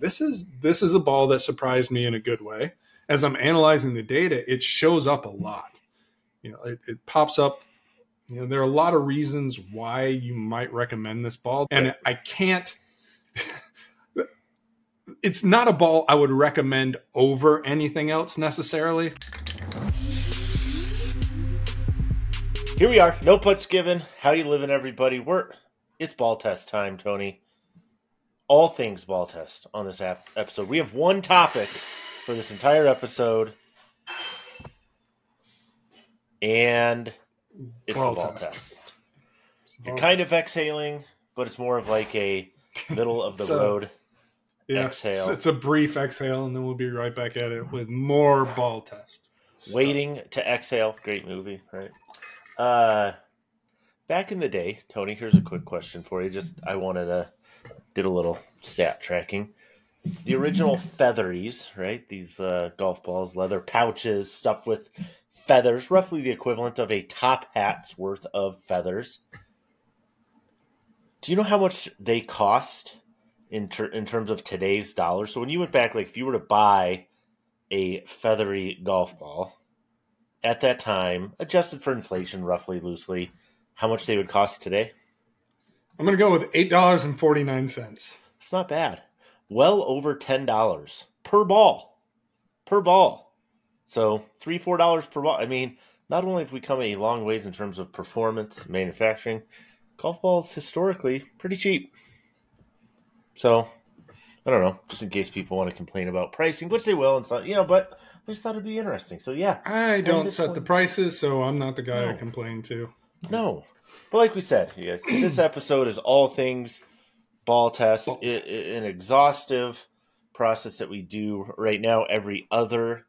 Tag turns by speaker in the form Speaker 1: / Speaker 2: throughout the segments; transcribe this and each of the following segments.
Speaker 1: This is this is a ball that surprised me in a good way. As I'm analyzing the data, it shows up a lot. You know, it, it pops up. You know, there are a lot of reasons why you might recommend this ball, and I can't. it's not a ball I would recommend over anything else necessarily.
Speaker 2: Here we are. No Putts Given. How you living, everybody? We're it's ball test time, Tony. All things ball test on this ap- episode. We have one topic for this entire episode, and it's
Speaker 1: Ball
Speaker 2: the ball
Speaker 1: test.
Speaker 2: test. You're kind of exhaling, but it's more of like a middle of the
Speaker 1: So-
Speaker 2: road.
Speaker 1: Yeah,
Speaker 2: Exhale.
Speaker 1: It's, it's a brief exhale, and then we'll be right back at it with more ball test.
Speaker 2: Waiting to exhale. Great movie, right? Uh, back in the day, Tony. Here's a quick question for you. Just I wanted to did a little stat tracking. The original featheries, right? These uh, golf balls, leather pouches stuffed with feathers, roughly the equivalent of a top hat's worth of feathers. Do you know how much they cost in ter- in terms of today's dollars? So when you went back, like if you were to buy a feathery golf ball at that time, adjusted for inflation, roughly loosely, how much they would cost today?
Speaker 1: I'm going to go with eight dollars and forty nine cents.
Speaker 2: It's not bad. Well over ten dollars per ball, per ball. So three, four dollars per ball. I mean, not only have we come a long ways in terms of performance, manufacturing, golf balls historically pretty cheap. So I don't know, just in case people want to complain about pricing, which they will, and stuff, you know. But I just thought it'd be interesting. So yeah,
Speaker 1: I don't set the prices, so I'm not the guy
Speaker 2: No.
Speaker 1: to complain to.
Speaker 2: No, but like we said, you guys, this episode is all things ball test.
Speaker 1: Ball
Speaker 2: I- I- an exhaustive process that we do right now every other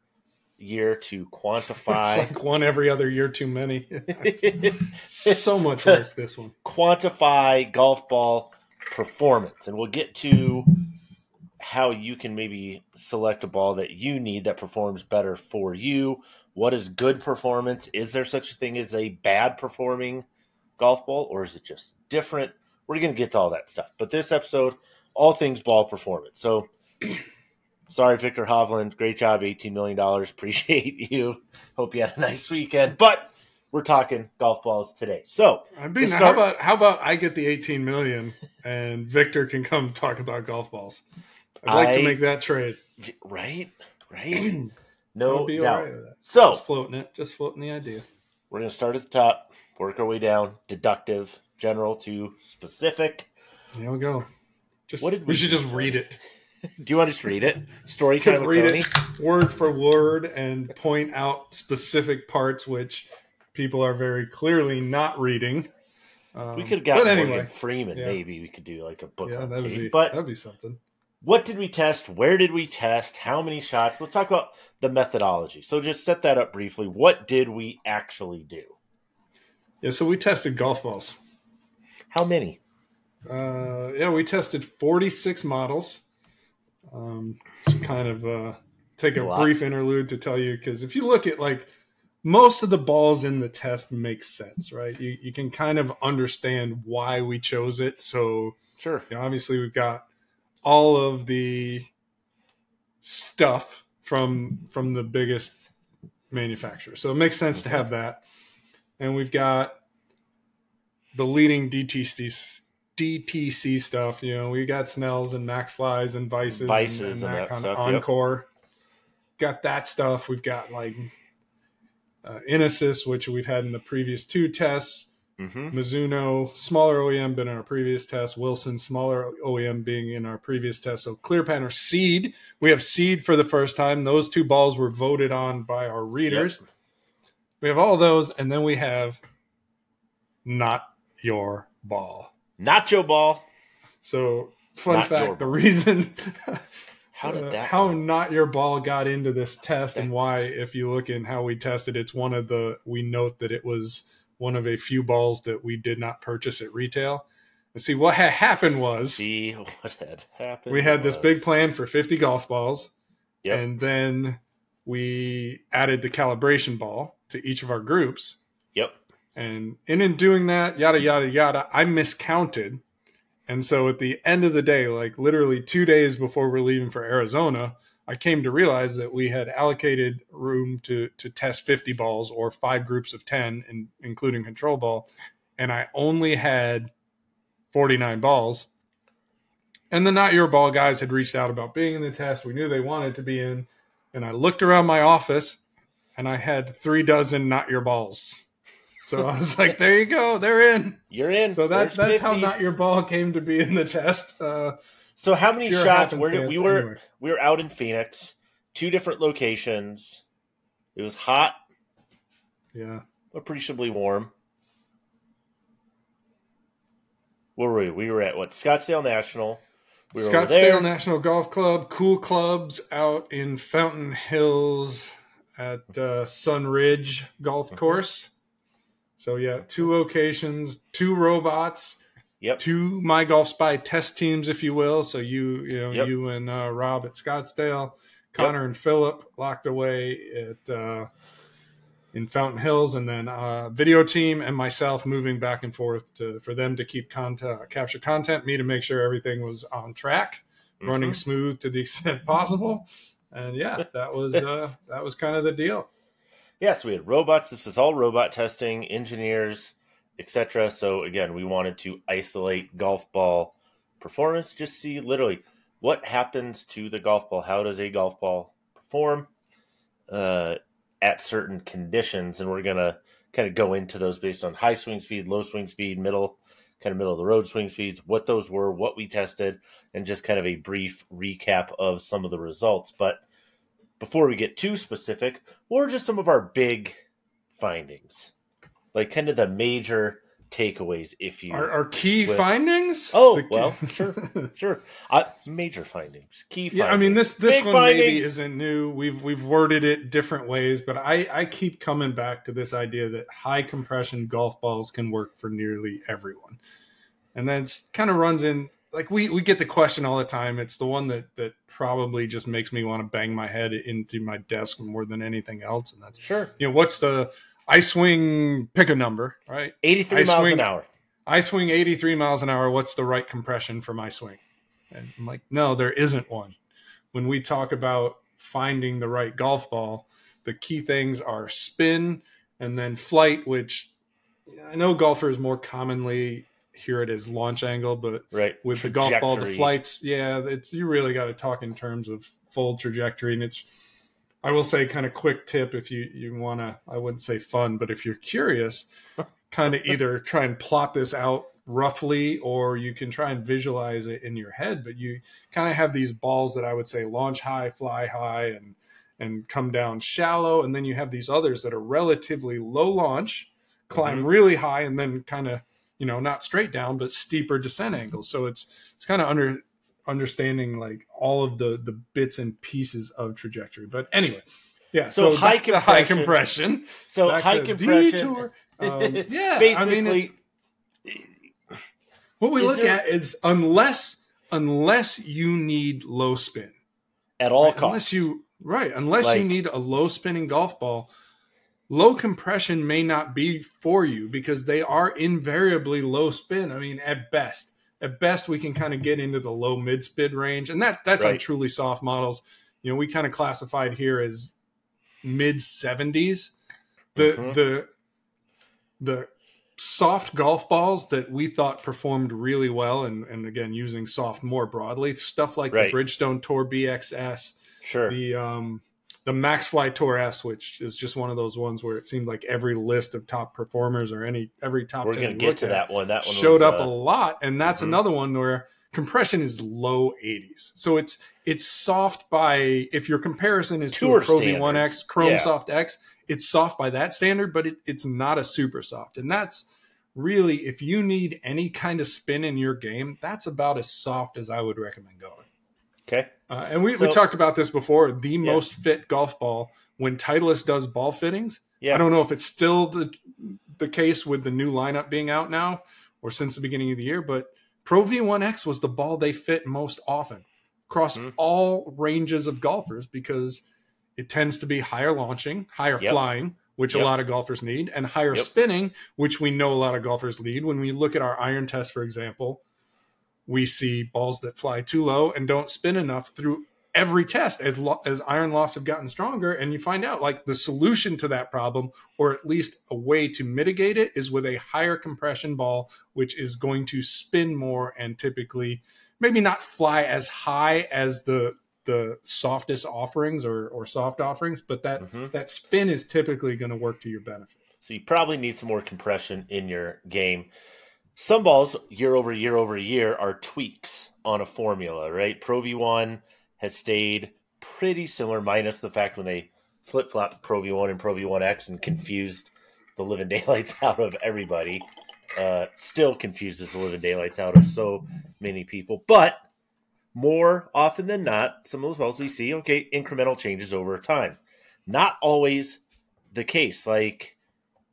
Speaker 2: year to
Speaker 1: It's
Speaker 2: quantify
Speaker 1: like one every other year too many. so much like this one.
Speaker 2: quantify golf ball performance, and we'll get to how you can maybe select a ball that you need that performs better for you. What is good performance? Is there such a thing as a bad performing golf ball, or is it just different? We're going to get to all that stuff. But this episode, all things ball performance. So, sorry, Viktor Hovland. Great job, $18 million. Appreciate you. Hope you had a nice weekend. But we're talking golf balls today. So,
Speaker 1: I mean,
Speaker 2: To
Speaker 1: how about how about I get the 18 million and Viktor can come talk about golf balls. I'd like to make that trade.
Speaker 2: right? Right? No
Speaker 1: be
Speaker 2: doubt.
Speaker 1: right.
Speaker 2: So,
Speaker 1: Just floating it, just floating the idea.
Speaker 2: We're going to start at the top, work our way down, deductive, general to specific.
Speaker 1: There we go. Just
Speaker 2: What did
Speaker 1: we,
Speaker 2: we
Speaker 1: should just read it.
Speaker 2: Do you want to just read it? Story time
Speaker 1: read
Speaker 2: Tony.
Speaker 1: it word for word and point out specific parts which people are very clearly not reading. Um,
Speaker 2: We could have got Morgan
Speaker 1: anyway,
Speaker 2: Freeman.
Speaker 1: yeah.
Speaker 2: Maybe we could do like a book
Speaker 1: yeah, that would be
Speaker 2: But
Speaker 1: that'd be something.
Speaker 2: What did we test? Where did we test? How many shots? Let's talk about the methodology. So just set that up briefly. What did we actually do?
Speaker 1: Yeah, so we tested golf balls.
Speaker 2: How many?
Speaker 1: Uh, yeah, we tested 46 models. Um, to kind of uh, take a
Speaker 2: That's a
Speaker 1: brief interlude to tell you because if you look at like most of the balls in the test make sense, right? You you can kind of understand why we chose it. So
Speaker 2: Sure.
Speaker 1: you know, obviously we've got all of the stuff from from the biggest manufacturer. So it makes sense to have that. And we've got the leading DTC DTC stuff. You know, we got Snells and Max Flies and Vices,
Speaker 2: Vices and that
Speaker 1: kind
Speaker 2: stuff,
Speaker 1: of
Speaker 2: yep.
Speaker 1: Encore. Got that stuff. We've got like uh, Inesis, which we've had in the previous two tests.
Speaker 2: Mm-hmm.
Speaker 1: Mizuno, smaller OEM, been in our previous test. Wilson, smaller OEM, being in our previous test. So Clear Panner Seed, we have Seed for the first time. Those two balls were voted on by our readers. We have all those, and then we have Not Your Ball.
Speaker 2: Nacho ball.
Speaker 1: So, fun
Speaker 2: Not
Speaker 1: fact: the reason
Speaker 2: How did
Speaker 1: uh, how
Speaker 2: happen?
Speaker 1: not your ball got into this test and why if you look in how we tested it's one of the we note that it was one of a few balls that we did not purchase at retail and see what had happened was
Speaker 2: See what had happened.
Speaker 1: we had this big plan for 50 golf balls
Speaker 2: Yep.
Speaker 1: and then we added the calibration ball to each of our groups
Speaker 2: Yep.
Speaker 1: and and in doing that yada yada yada i miscounted And so at the end of the day, like literally two days before we're leaving for Arizona, I came to realize that we had allocated room to to test 50 balls or five groups of 10, in, including control ball, and I only had 49 balls. And the not your ball guys had reached out about being in the test. We knew they wanted to be in, and I looked around my office, and I had three dozen not your balls. So I was like, "There you go, they're in."
Speaker 2: You're in.
Speaker 1: So that,
Speaker 2: There's
Speaker 1: that's how not your ball came to be in the test. Uh,
Speaker 2: So how many
Speaker 1: pure
Speaker 2: shots? Where did, we were
Speaker 1: anyway.
Speaker 2: we were out in Phoenix, two different locations. It was hot,
Speaker 1: Yeah,
Speaker 2: appreciably warm. Where were we? We were at what Scottsdale National. We
Speaker 1: Scottsdale. National Golf Club, cool clubs out in Fountain Hills at uh, Sun Ridge Golf
Speaker 2: Mm-hmm.
Speaker 1: Course. So yeah, two locations, two robots,
Speaker 2: Yep.
Speaker 1: two MyGolfSpy test teams, if you will. So you, you know,
Speaker 2: Yep.
Speaker 1: you and uh, Rob at Scottsdale, Connor and Philip locked away at uh, in Fountain Hills, and then uh, video team and myself moving back and forth to for them to keep content, capture content, me to make sure everything was on track, running
Speaker 2: Mhm.
Speaker 1: smooth to the extent possible. And yeah, that was uh, that was kind of the deal.
Speaker 2: Yeah, so we had robots. This is all robot testing, engineers, etc. So again, we wanted to isolate golf ball performance, just see literally what happens to the golf ball. How does a golf ball perform uh, at certain conditions? And we're gonna kind of go into those based on high swing speed, low swing speed, middle, kind of middle of the road swing speeds, what those were, what we tested, and just kind of a brief recap of some of the results. But before we get too specific, what are just some of our big findings? Like kind of the major takeaways, if you
Speaker 1: Our, our key
Speaker 2: With-
Speaker 1: findings.
Speaker 2: Oh,
Speaker 1: key-
Speaker 2: well, sure. sure. Uh, major findings. Key findings.
Speaker 1: Yeah, I mean this this
Speaker 2: Big
Speaker 1: one maybe isn't new. We've we've worded it different ways, but I I keep coming back to this idea that high compression golf balls can work for nearly everyone, and that's kind of runs in like we we get the question all the time. It's the one that that probably just makes me want to bang my head into my desk more than anything else, and that's
Speaker 2: Sure.
Speaker 1: you know what's the I swing pick a number right
Speaker 2: 83
Speaker 1: I
Speaker 2: miles
Speaker 1: swing-
Speaker 2: an hour.
Speaker 1: I swing 83 miles an hour. What's the right compression for my swing? And I'm like, no, there isn't one. When we talk about finding the right golf ball, the key things are spin and then flight, which I know golfers more commonly hear it as launch angle, but
Speaker 2: Right.
Speaker 1: with the golf ball, the flights, yeah, it's you really got to talk in terms of full trajectory. And it's, I will say, kind of quick tip if you you want to, I wouldn't say fun, but if you're curious, kind of either try and plot this out roughly, or you can try and visualize it in your head. But you kind of have these balls that I would say launch high, fly high, and and come down shallow, and then you have these others that are relatively low launch, climb mm-hmm. really high, and then kind of you know not straight down but steeper descent angles. So it's it's kind of under understanding like all of the the bits and pieces of trajectory. But anyway, yeah.
Speaker 2: So
Speaker 1: So,
Speaker 2: high
Speaker 1: to high
Speaker 2: compression-
Speaker 1: compression.
Speaker 2: So high compression.
Speaker 1: detour. Um, yeah,
Speaker 2: Basically,
Speaker 1: I mean, what we look
Speaker 2: there-
Speaker 1: at is unless unless you need low spin,
Speaker 2: at all
Speaker 1: right?
Speaker 2: costs.
Speaker 1: unless you right, unless you need a low spinning golf ball, low compression may not be for you because they are invariably low spin. I mean, at best, at best we can kind of get into the low mid spin range, and that that's on truly soft models. You know, we kind of classified here as mid seventies. The
Speaker 2: Mhm.
Speaker 1: the the soft golf balls that we thought performed really well, and and again using soft more broadly, stuff like
Speaker 2: Right.
Speaker 1: the Bridgestone Tour BXS,
Speaker 2: sure.
Speaker 1: the um the Maxfly Tour S, which is just one of those ones where it seemed like every list of top performers or any every top
Speaker 2: We're
Speaker 1: 10
Speaker 2: going to get to
Speaker 1: at
Speaker 2: that one. That one
Speaker 1: showed
Speaker 2: was,
Speaker 1: up
Speaker 2: uh,
Speaker 1: a lot, and that's
Speaker 2: mhm.
Speaker 1: another one where compression is low 80s. So it's it's soft by if your comparison is
Speaker 2: Tour
Speaker 1: to a Pro
Speaker 2: standards.
Speaker 1: V1X, Chrome
Speaker 2: Yeah.
Speaker 1: Soft X, it's soft by that standard, but it, it's not a super soft, and that's really if you need any kind of spin in your game, that's about as soft as I would recommend going.
Speaker 2: Okay.
Speaker 1: Uh, and we, we talked about this before. The most fit golf ball when Titleist does ball fittings.
Speaker 2: Yeah.
Speaker 1: I don't know if it's still the the case with the new lineup being out now or since the beginning of the year, but Pro V1X was the ball they fit most often across
Speaker 2: Mhm.
Speaker 1: all ranges of golfers because it tends to be higher launching, higher
Speaker 2: Yep.
Speaker 1: flying, which
Speaker 2: Yep.
Speaker 1: a lot of golfers need, and higher
Speaker 2: Yep.
Speaker 1: spinning, which we know a lot of golfers need. When we look at our iron test, for example, we see balls that fly too low and don't spin enough through every test as lo- as iron lofts have gotten stronger and you find out like the solution to that problem or at least a way to mitigate it is with a higher compression ball which is going to spin more and typically maybe not fly as high as the the softest offerings or or soft offerings but that
Speaker 2: Mm-hmm.
Speaker 1: that spin is typically going to work to your benefit
Speaker 2: So you probably need some more compression in your game. Some balls, year over year over year, are tweaks on a formula, right? Pro V1 has stayed pretty similar, minus the fact when they flip flop Pro V1 and Pro V1X and confused the living daylights out of everybody. Uh, still confuses the living daylights out of so many people. But more often than not, some of those balls we see, okay, incremental changes over time. Not always the case. Like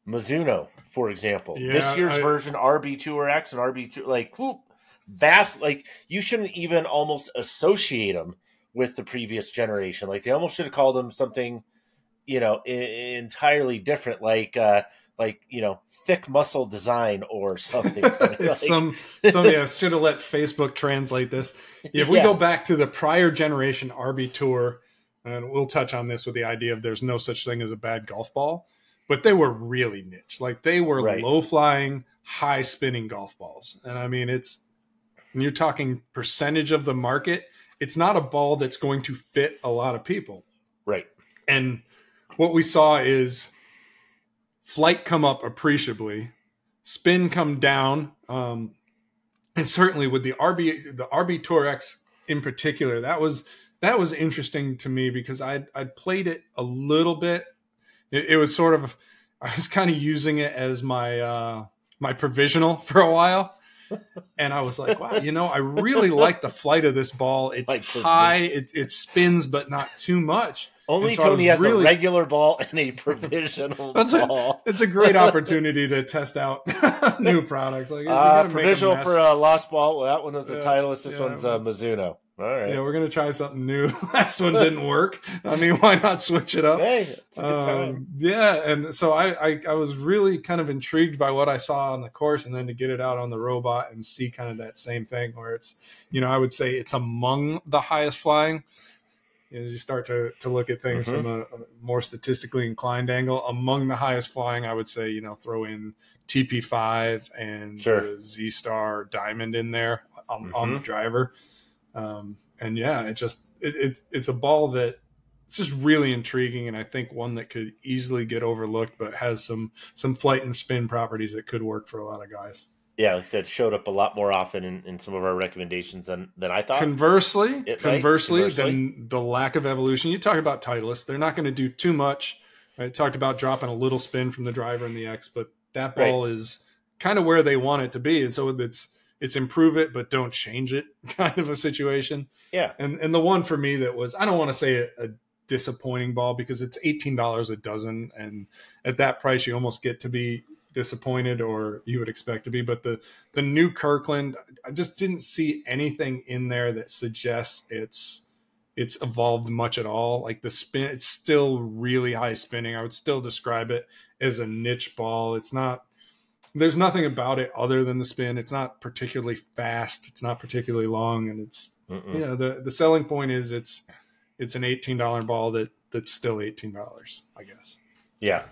Speaker 2: Mizuno, for example.
Speaker 1: Yeah,
Speaker 2: this year's
Speaker 1: I-
Speaker 2: version RB Tour X and RB Tour, like whoop, vast. Like you shouldn't even almost associate them with the previous generation. Like they almost should have called them something, you know, I- entirely different. Like uh, like you know, thick muscle design or something. Like-
Speaker 1: some some yeah should have let facebook translate this if we go back to the prior generation rb tour and we'll touch on this with the idea of there's no such thing as a bad golf ball but they were really niche like they were
Speaker 2: Right.
Speaker 1: low flying high spinning golf balls and i mean it's when you're talking percentage of the market it's not a ball that's going to fit a lot of people
Speaker 2: right.
Speaker 1: and what we saw is flight come up appreciably, spin come down, um, and certainly with the RB the RB Tour X in particular, that was that was interesting to me because I I played it a little bit. It, it was sort of I was kind of using it as my uh, my provisional for a while. And I was like, wow, you know, I really like the flight of this ball. It's
Speaker 2: Like
Speaker 1: high, it, it spins, but not too much.
Speaker 2: Only
Speaker 1: so
Speaker 2: Tony has a regular ball and a provisional
Speaker 1: That's a-
Speaker 2: ball.
Speaker 1: It's a great opportunity to test out new products. Like,
Speaker 2: Uh, provisional for a lost ball. Well, that one was the
Speaker 1: Yeah,
Speaker 2: Titleist. This
Speaker 1: yeah,
Speaker 2: one's uh, Mizuno. All right.
Speaker 1: yeah, we're gonna try something new. Last one didn't work. I mean, why not switch it up?
Speaker 2: hey, it's a good time.
Speaker 1: Um, yeah, and so I, I I was really kind of intrigued by what I saw on the course, and then to get it out on the robot and see kind of that same thing where it's you know I would say it's among the highest flying. As you start to, to look at things
Speaker 2: Mhm.
Speaker 1: from a, a more statistically inclined angle, among the highest flying, I would say you know throw in TP5 and
Speaker 2: Sure.
Speaker 1: Z Star Diamond in there on, on the driver. Um, and yeah, it just it, it, it's a ball that it's just really intriguing, and I think one that could easily get overlooked, but has some some flight and spin properties that could work for a lot of guys.
Speaker 2: Yeah, like I said, showed up a lot more often in, in some of our recommendations than, than I thought.
Speaker 1: Conversely,
Speaker 2: It- right,
Speaker 1: conversely,
Speaker 2: conversely.
Speaker 1: then the lack of evolution. You talk about Titleist; they're not going to do too much. I talked about dropping a little spin from the driver and the X, but that
Speaker 2: Right.
Speaker 1: ball is kind of where they want it to be, and so it's it's improve it, but don't change it kind of a situation.
Speaker 2: yeah.
Speaker 1: And and the one for me that was I don't want to say a, a disappointing ball because it's eighteen dollars a dozen, and at that price you almost get to be disappointed or you would expect to be. But the the new Kirkland, I just didn't see anything in there that suggests it's it's evolved much at all. Like the spin, it's still really high spinning. I would still describe it as a niche ball. It's not. There's nothing about it other than the spin. It's not particularly fast. It's not particularly long, and it's
Speaker 2: Mm-mm.
Speaker 1: yeah the the selling point is it's it's an eighteen dollar ball that that's still eighteen dollars i guess
Speaker 2: Yeah.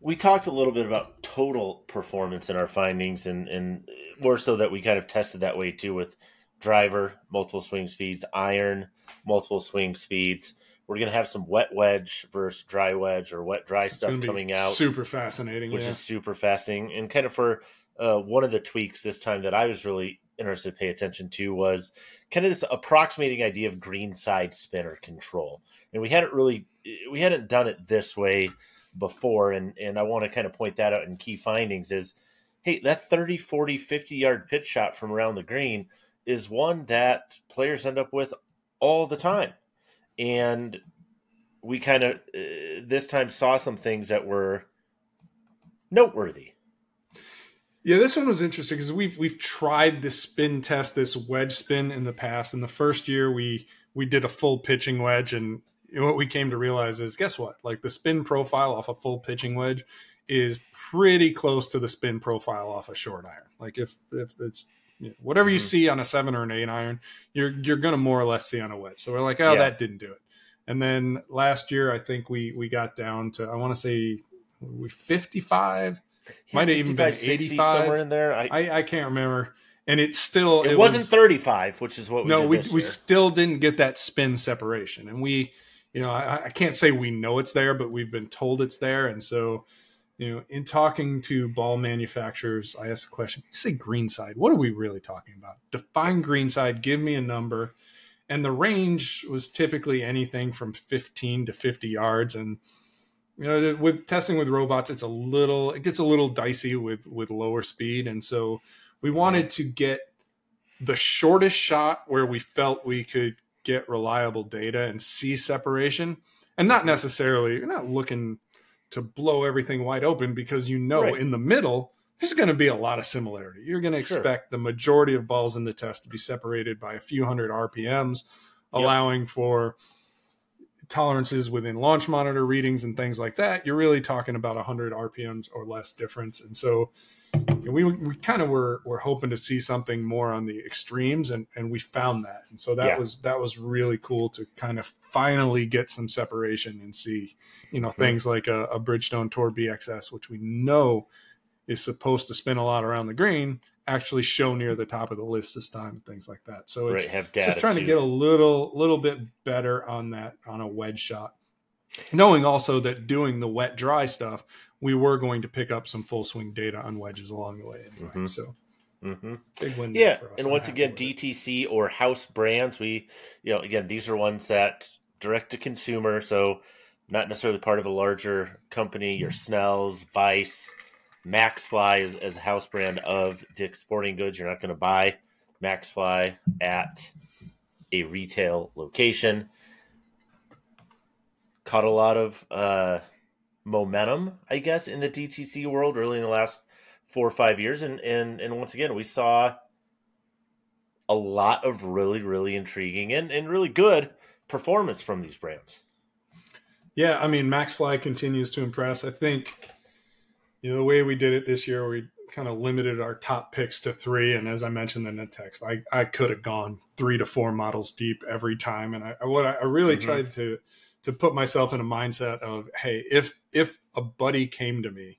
Speaker 2: We talked a little bit about total performance in our findings, and, and more so that we kind of tested that way too with driver, multiple swing speeds, iron, multiple swing speeds. We're going to have some wet wedge versus dry wedge or wet dry
Speaker 1: It's
Speaker 2: stuff coming out.
Speaker 1: super fascinating
Speaker 2: which
Speaker 1: yeah.
Speaker 2: is super fascinating. And kind of for uh, one of the tweaks this time that I was really interested to pay attention to was kind of this approximating idea of green side spinner control. And we hadn't really we hadn't done it this way before and and I want to kind of point that out in key findings is hey that 30 40 50 yard pitch shot from around the green is one that players end up with all the time and we kind of uh, this time saw some things that were noteworthy.
Speaker 1: yeah this one was interesting because we've we've tried this spin test this wedge spin in the past. In the first year we we did a full pitching wedge and what we came to realize is guess what? Like the spin profile off a full pitching wedge is pretty close to the spin profile off a short iron. Like if if it's you whatever you
Speaker 2: Mhm.
Speaker 1: see on a seven or an eight iron, you're you're going to more or less see on a wedge. So we're like, oh,
Speaker 2: Yeah.
Speaker 1: that didn't do it. And then last year, I think we we got down to I want to say we 55. Might have even been 85.
Speaker 2: somewhere in there. I,
Speaker 1: I I can't remember. And it's still
Speaker 2: it, wasn't
Speaker 1: was-
Speaker 2: 35, which is what we
Speaker 1: no,
Speaker 2: did
Speaker 1: we we still didn't get that spin separation, and we, you know, I, I can't say we know it's there, but we've been told it's there, and so, you know, in talking to ball manufacturers, I asked the question: you say green side, what are we really talking about? Define green side. Give me a number, and the range was typically anything from 15 to 50 yards, and you know, with testing with robots, it's a little, it gets a little dicey with with lower speed, and so we wanted to get the shortest shot where we felt we could get reliable data and see separation and not mm-hmm. necessarily you're not looking to blow everything wide open because you know
Speaker 2: Right.
Speaker 1: in the middle there's going to be a lot of similarity you're going to
Speaker 2: Sure.
Speaker 1: expect the majority of balls in the test to be separated by a few hundred rpms
Speaker 2: Yep.
Speaker 1: allowing for tolerances within launch monitor readings and things like that you're really talking about 100 rpms or less difference. And so we, we kind of were, were hoping to see something more on the extremes and, and we found that. And so that
Speaker 2: Yeah.
Speaker 1: was that was really cool to kind of finally get some separation and see you know mm-hmm. things like a, a bridgestone tour bxs which we know is supposed to spin a lot around the green actually show near the top of the list this time and things like that so it's
Speaker 2: right,
Speaker 1: just trying to get a little little bit better on that on a wedge shot knowing also that doing the wet dry stuff we were going to pick up some full swing data on wedges along the way anyway
Speaker 2: Mhm.
Speaker 1: so
Speaker 2: hmm
Speaker 1: big win
Speaker 2: Yeah,
Speaker 1: for us.
Speaker 2: and once again,
Speaker 1: with it.
Speaker 2: DTC or house brands, we, you know, again, these are ones that direct to consumer, so not necessarily part of a larger company. Your Snells, Vice, Maxfly is as a house brand of Dick's Sporting Goods. You're not going to buy Maxfly at a retail location. Caught a lot of uh, momentum, I guess, in the DTC world, really in the last four or five years, and and and once again, we saw a lot of really really intriguing and and really good performance from these brands.
Speaker 1: Yeah, I mean, MaxFly continues to impress. I think, you know, the way we did it this year, we kind of limited our top picks to three. And as I mentioned in the text, I, I could have gone three to four models deep every time. And I, I what I, really
Speaker 2: Mhm.
Speaker 1: tried to to put myself in a mindset of, hey, if if a buddy came to me,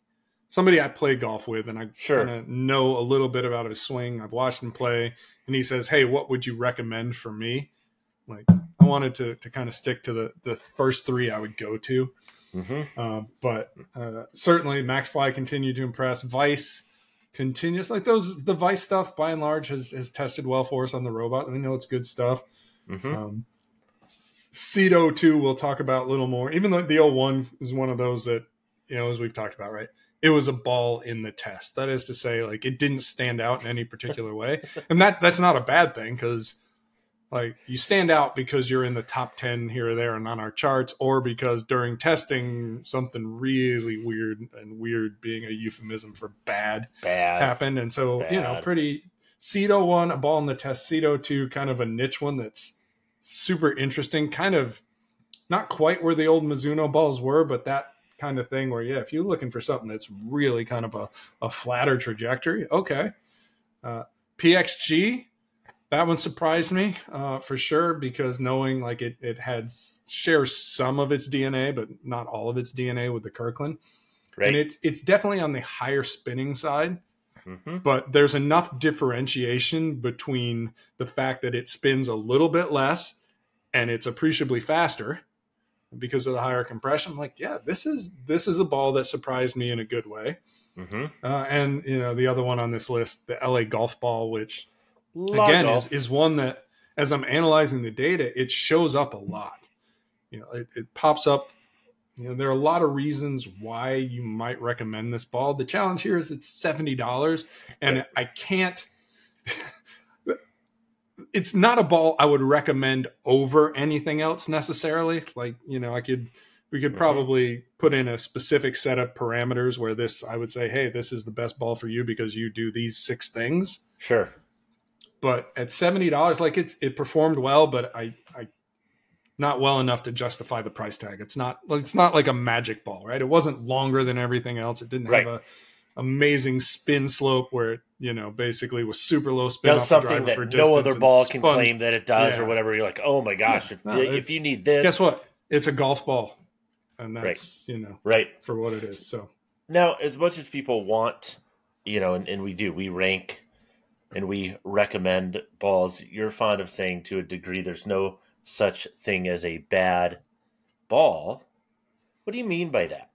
Speaker 1: somebody I play golf with, and I
Speaker 2: Sure.
Speaker 1: kind of know a little bit about his swing, I've watched him play, and he says, hey, what would you recommend for me? Like, I wanted to to kind of stick to the the first three I would go to.
Speaker 2: Mm-hmm.
Speaker 1: Uh, but uh, certainly, MaxFly continued to impress. Vice continues like those. The Vice stuff, by and large, has has tested well for us on the robot. We know it's good stuff.
Speaker 2: Mm-hmm.
Speaker 1: Um, Cedo two, we'll talk about a little more. Even though the 01 is one of those that you know, as we've talked about, right? It was a ball in the test. That is to say, like it didn't stand out in any particular way, and that that's not a bad thing because like you stand out because you're in the top 10 here or there and on our charts or because during testing something really weird and weird being a euphemism for bad
Speaker 2: Bad.
Speaker 1: happened. And so you know pretty cedo one a ball in the test. Cedo two kind of a niche one that's super interesting. Kind of not quite where the old mizuno balls were but that kind of thing where yeah if you're looking for something that's really kind of a, a flatter trajectory okay. Uh, pxg that one surprised me uh, for sure because knowing like it, it had shares some of its dna but not all of its dna with the kirkland
Speaker 2: Right.
Speaker 1: and it's it's definitely on the higher spinning side
Speaker 2: mm-hmm.
Speaker 1: but there's enough differentiation between the fact that it spins a little bit less and it's appreciably faster because of the higher compression. I'm like, yeah, this is this is a ball that surprised me in a good way.
Speaker 2: Mm-hmm.
Speaker 1: Uh, and you know, the other one on this list, the LA golf ball, which again is, is one that as I'm analyzing the data, it shows up a lot. You know, it, it pops up. You know, there are a lot of reasons why you might recommend this ball. The challenge here is it's seventy dollars, and I can't. it's not a ball I would recommend over anything else necessarily. Like you know, I could we could
Speaker 2: Mhm.
Speaker 1: probably put in a specific set of parameters where this I would say, hey, this is the best ball for you because you do these six things
Speaker 2: sure.
Speaker 1: But at seventy dollars, like it's it performed well, but I I not well enough to justify the price tag. It's not it's not like a magic ball, right? It wasn't longer than everything else. It didn't have
Speaker 2: Right.
Speaker 1: amazing spin slope where it, you know, basically was super low spin.
Speaker 2: does something that no other ball can spun. claim that it does
Speaker 1: Yeah.
Speaker 2: or whatever. You're like, oh my gosh,
Speaker 1: Yeah.
Speaker 2: if,
Speaker 1: No,
Speaker 2: if you need this,
Speaker 1: Guess what? It's a golf ball, and that's you know
Speaker 2: right?
Speaker 1: for what it is. So
Speaker 2: Now, as much as people want, you know, and, and we do, we rank and we recommend balls. You're fond of saying to a degree, there's no such thing as a bad ball. What do you mean by that?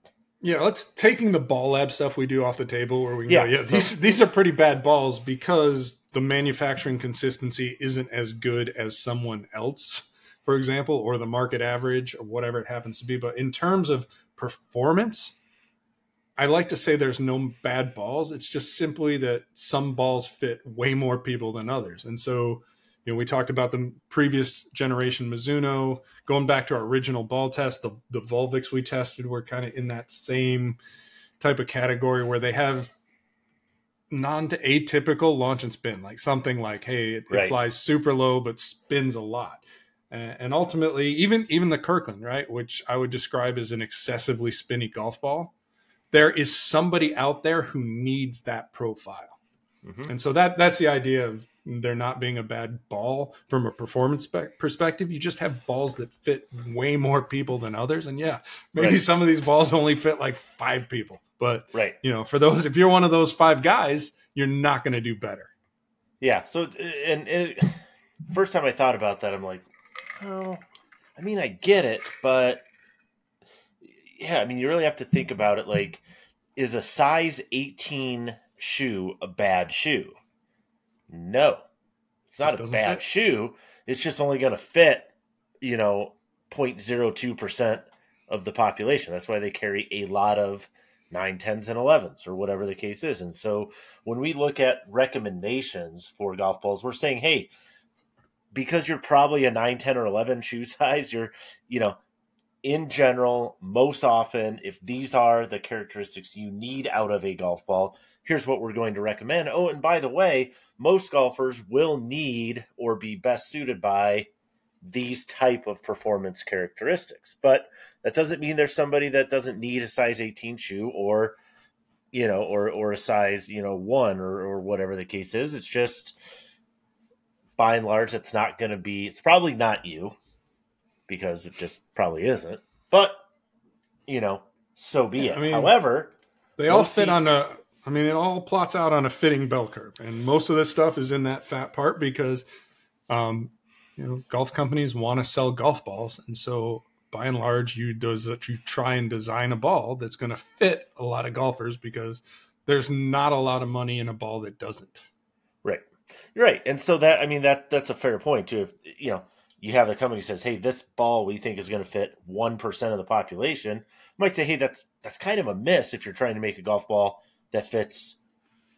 Speaker 1: yeah, let's taking the ball lab stuff we do off the table where we
Speaker 2: Yeah,
Speaker 1: go, yeah, these these are pretty bad balls because the manufacturing consistency isn't as good as someone else, for example, or the market average or whatever it happens to be. But in terms of performance, I like to say there's no bad balls. It's just simply that some balls fit way more people than others. And so, you know, we talked about the previous generation Mizuno, going back to our original ball test, the, the Volviks we tested were kind of in that same type of category where they have non atypical launch and spin, like something like, hey, it,
Speaker 2: Right.
Speaker 1: it flies super low but spins a lot. And and ultimately, even even the Kirkland, right, which I would describe as an excessively spinny golf ball, there is somebody out there who needs that profile.
Speaker 2: Mhm.
Speaker 1: And so that that's the idea of there not being a bad ball from a performance spec- perspective. You just have balls that fit way more people than others. And yeah, maybe
Speaker 2: Right.
Speaker 1: some of these balls only fit like five people. But
Speaker 2: Right.
Speaker 1: you know, for those, if you're one of those five guys, you're not going to do better.
Speaker 2: Yeah. So, and, and first time I thought about that, I'm like, well, I mean, I get it, but yeah, I mean, you really have to think about it. Like, is a size 18 shoe a bad shoe? No, it's not a bad
Speaker 1: fit.
Speaker 2: shoe. It's just only going to fit, you know, 0.02% of the population. That's why they carry a lot of nine, tens, and elevens, or whatever the case is. And so when we look at recommendations for golf balls, we're saying, hey, because you're probably a 9, 10, or 11 shoe size, you're, you know, in general, most often, if these are the characteristics you need out of a golf ball, here's what we're going to recommend. Oh, and by the way, most golfers will need or be best suited by these type of performance characteristics. But that doesn't mean there's somebody that doesn't need a size 18 shoe or you know or or a size, you know, 1 or or whatever the case is. It's just by and large it's not going to be it's probably not you because it just probably isn't. But you know, so be
Speaker 1: Yeah,
Speaker 2: it.
Speaker 1: I mean-
Speaker 2: However,
Speaker 1: They all fit
Speaker 2: peop-
Speaker 1: on a. I mean, it all plots out on a fitting bell curve, and most of this stuff is in that fat part because, um, you know, golf companies want to sell golf balls, and so by and large, you does that you try and design a ball that's going to fit a lot of golfers because there's not a lot of money in a ball that doesn't.
Speaker 2: Right. You're right. And so that I mean that that's a fair point too. If you know, you have a company says, Hey, this ball we think is gonna fit one percent of the population, you might say, Hey, that's that's kind of a miss if you're trying to make a golf ball that fits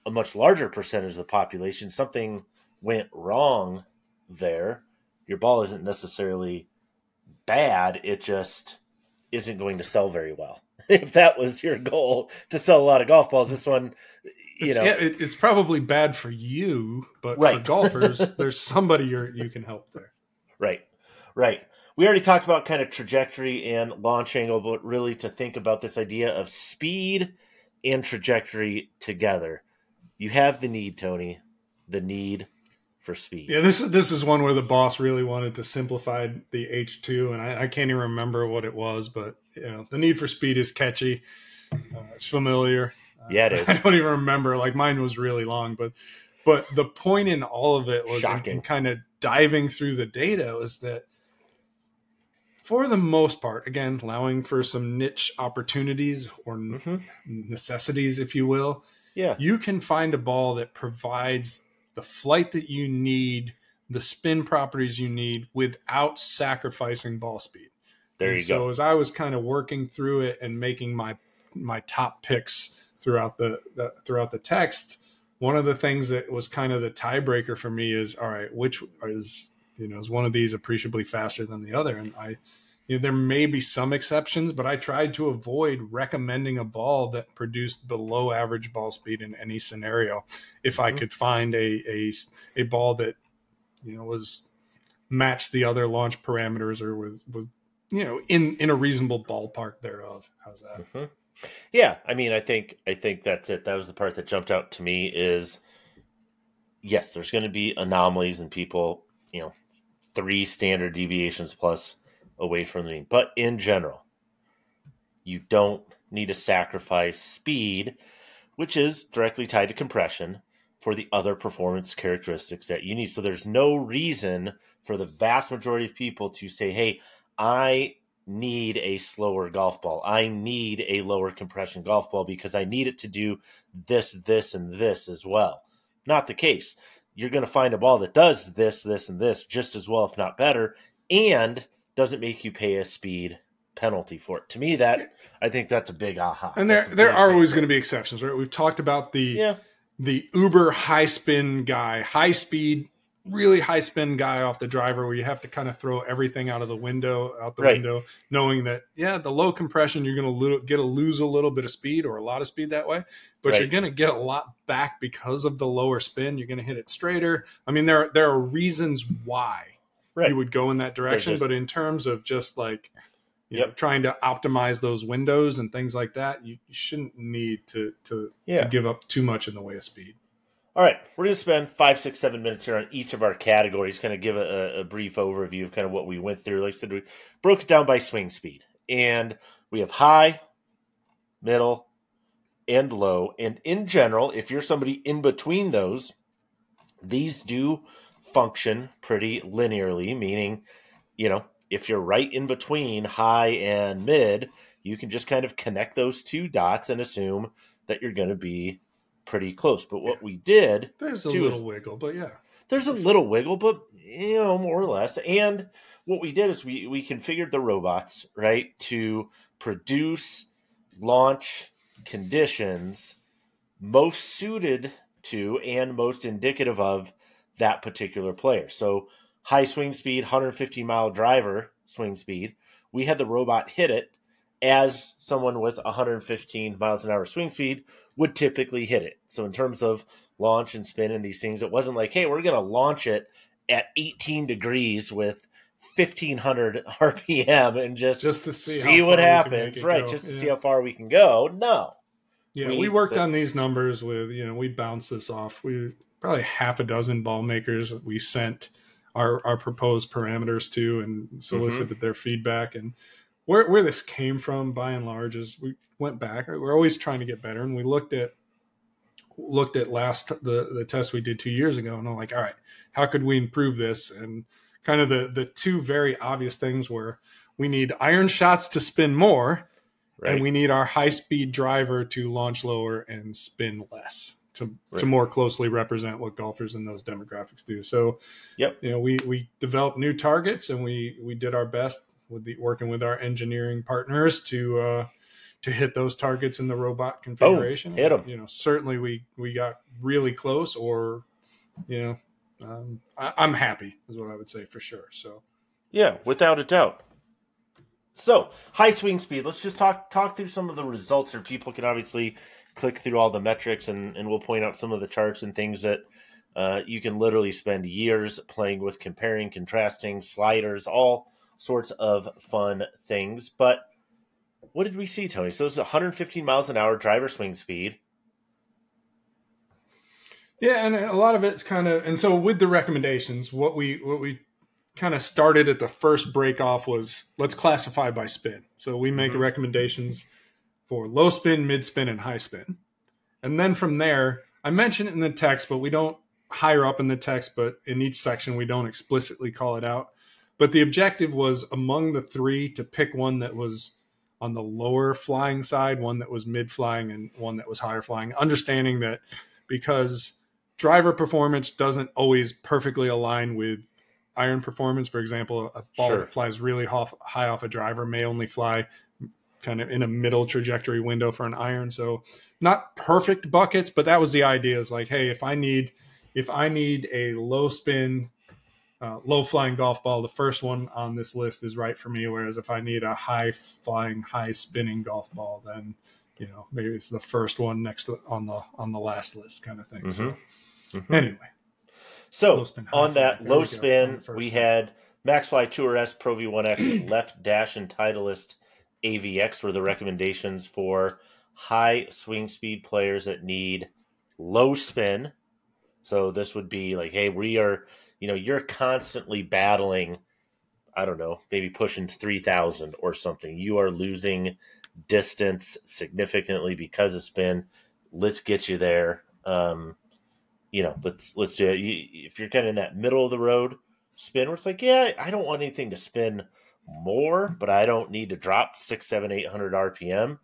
Speaker 2: a much larger percentage of the population. Something went wrong there. Your ball isn't necessarily bad, it just isn't going to sell very well. if that was your goal to sell a lot of golf balls, this one you
Speaker 1: It's,
Speaker 2: know
Speaker 1: yeah, it, it's probably bad for you, but for golfers, there's somebody you're, you can help there.
Speaker 2: Right, right. We already talked about kind of trajectory and launch angle, but really to think about this idea of speed and trajectory together. You have the need, Tony, the need for speed.
Speaker 1: Yeah, this is this is one where the boss really wanted to simplify the H two, and I, I can't even remember what it was, but you know, the need for speed is catchy. Uh, it's familiar. Uh,
Speaker 2: Yeah, it is.
Speaker 1: I don't even remember. Like mine was really long, but but the point in all of it was in, in kind of diving through the data was that for the most part, again, allowing for some niche opportunities or
Speaker 2: Mhm.
Speaker 1: necessities, if you will,
Speaker 2: Yeah,
Speaker 1: you can find a ball that provides the flight that you need, the spin properties you need without sacrificing ball speed.
Speaker 2: there
Speaker 1: And
Speaker 2: you
Speaker 1: so
Speaker 2: go.
Speaker 1: as I was kind of working through it and making my my top picks throughout the, the throughout the text, one of the things that was kind of the tiebreaker for me is all right, which is you know is one of these appreciably faster than the other, and I. You know, there may be some exceptions, but I tried to avoid recommending a ball that produced below average ball speed in any scenario. If I
Speaker 2: Mhm.
Speaker 1: could find a, a a ball that you know was matched the other launch parameters or was was you know in in a reasonable ballpark thereof. How's that?
Speaker 2: Mhm. Yeah, I mean, I think I think that's it. That was the part that jumped out to me is yes, there's going to be anomalies and people, you know, three standard deviations plus away from the mean. But in general, you don't need to sacrifice speed, which is directly tied to compression for the other performance characteristics that you need. So there's no reason for the vast majority of people to say, "Hey, I need a slower golf ball. I need a lower compression golf ball because I need it to do this, this, and this as well. Not the case. You're going to find a ball that does this, this, and this just as well, if not better, and doesn't make you pay a speed penalty for it. To me, that I think that's a big aha.
Speaker 1: And there there are always going to be exceptions, right? We've talked about the
Speaker 2: yeah.
Speaker 1: the uber high spin guy, high speed really high spin guy off the driver where you have to kind of throw everything out of the window out the
Speaker 2: Right.
Speaker 1: window knowing that yeah the low compression you're going to lo- get a lose a little bit of speed or a lot of speed that way but
Speaker 2: Right.
Speaker 1: you're going to get a lot back because of the lower spin you're going to hit it straighter i mean there there are reasons why
Speaker 2: Right.
Speaker 1: you would go in that direction
Speaker 2: just-
Speaker 1: but in terms of just like you know, trying to optimize those windows and things like that you, you shouldn't need to to,
Speaker 2: Yeah.
Speaker 1: to give up too much in the way of speed
Speaker 2: All right, we're going to spend five, six, seven minutes here on each of our categories, kind of give a, a brief overview of kind of what we went through. Like I said, we broke it down by swing speed, and we have high, middle, and low. And in general, if you're somebody in between those, these do function pretty linearly, meaning, you know, if you're right in between high and mid, you can just kind of connect those two dots and assume that you're going to be pretty close. But what we did
Speaker 1: there's a little
Speaker 2: is-
Speaker 1: wiggle but yeah
Speaker 2: there's a little wiggle, but you know, more or less. And what we did is we we configured the robots right to produce launch conditions most suited to and most indicative of that particular player. So high swing speed, 150 mile driver swing speed. We had the robot hit it as someone with 115 miles an hour swing speed would typically hit it. So in terms of launch and spin and these things, it wasn't like, hey, we're going to launch it at 18 degrees with 1500 RPM and just,
Speaker 1: just to see,
Speaker 2: see, what
Speaker 1: far we can
Speaker 2: happens, right?
Speaker 1: go.
Speaker 2: Just to
Speaker 1: yeah.
Speaker 2: see how far we can go. No,
Speaker 1: Yeah,
Speaker 2: we-
Speaker 1: we, worked
Speaker 2: so-
Speaker 1: on these numbers with you know we bounced this off. We probably half a dozen ball makers we sent our our proposed parameters to and solicited mm-hmm. their feedback and where where this came from by and large is we went back. We're always trying to get better and we looked at looked at last the the test we did two years ago and I'm like, all right, how could we improve this? And kind of the the two very obvious things were we need iron shots to spin more
Speaker 2: right?
Speaker 1: and we need our high speed driver to launch lower and spin less to
Speaker 2: Right.
Speaker 1: to more closely represent what golfers in those demographics do. So,
Speaker 2: Yep.
Speaker 1: you know, we we developed new targets and we we did our best with the working with our engineering partners to uh to hit those targets in the robot configuration.
Speaker 2: hit 'em.
Speaker 1: You know, certainly we we got really close or you know, um, I, I'm happy is what I would say for sure. So
Speaker 2: Yeah, without a doubt. So high swing speed. Let's just talk talk through some of the results or People can obviously click through all the metrics, and and we'll point out some of the charts and things that uh, you can literally spend years playing with, comparing, contrasting, sliders, all sorts of fun things. But what did we see, Tony? So it's 115 miles an hour driver swing speed.
Speaker 1: Yeah, and a lot of it's kind of and so with the recommendations, what we what we kind of started at the first break off was let's classify by spin. So we make
Speaker 2: Mhm.
Speaker 1: recommendations for low spin, mid spin, and high spin. And then from there, I mention it in the text, but we don't higher up in the text, but in each section we don't explicitly call it out. But the objective was among the three to pick one that was on the lower flying side, one that was mid flying, and one that was higher flying. Understanding that because driver performance doesn't always perfectly align with iron performance. For example, a ball
Speaker 2: Sure.
Speaker 1: that flies really off, high off a driver may only fly kind of in a middle trajectory window for an iron. So not perfect buckets, but that was the idea. Is like, hey, if I need if I need a low spin, uh, low flying golf ball, the first one on this list is right for me. Whereas if I need a high flying, high spinning golf ball, then you know maybe it's the first one next to on the on the last list kind of thing. So
Speaker 2: Mhm.
Speaker 1: anyway,
Speaker 2: So on that. Low
Speaker 1: we
Speaker 2: spin, we
Speaker 1: one.
Speaker 2: had MaxFly Tour S Pro V1X Left Dash and Titleist AVX were the recommendations for high swing speed players that need low spin. So this would be like, hey, we are, you know, you're constantly battling, I don't know, maybe pushing 3,000 or something. You are losing distance significantly because of spin. Let's get you there. Um, you know, let's let's do it. You, if you're kind of in that middle of the road spin, where it's like, yeah, I don't want anything to spin more, but I don't need to drop six, seven, eight hundred RPM.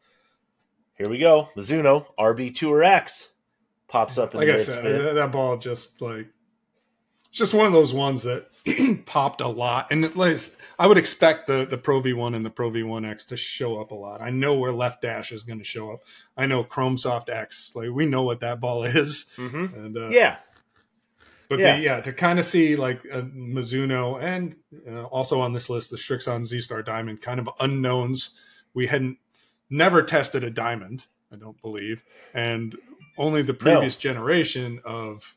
Speaker 2: Here we go, Mizuno RB Tour X pops up. In
Speaker 1: like I said, that, that ball just like it's just one of those ones that popped a lot. And at least I would expect the the Pro V1 and the Pro V1X to show up a lot. I know where left dash is going to show up. I know Chrome Soft X. Like we know what that ball is.
Speaker 2: Mm-hmm. And uh, yeah,
Speaker 1: but yeah, the, yeah to kind of see like a Mizuno and uh, also on this list the Srixon Z Star Diamond, kind of unknowns. We hadn't never tested a diamond, I don't believe, and only the previous no. generation of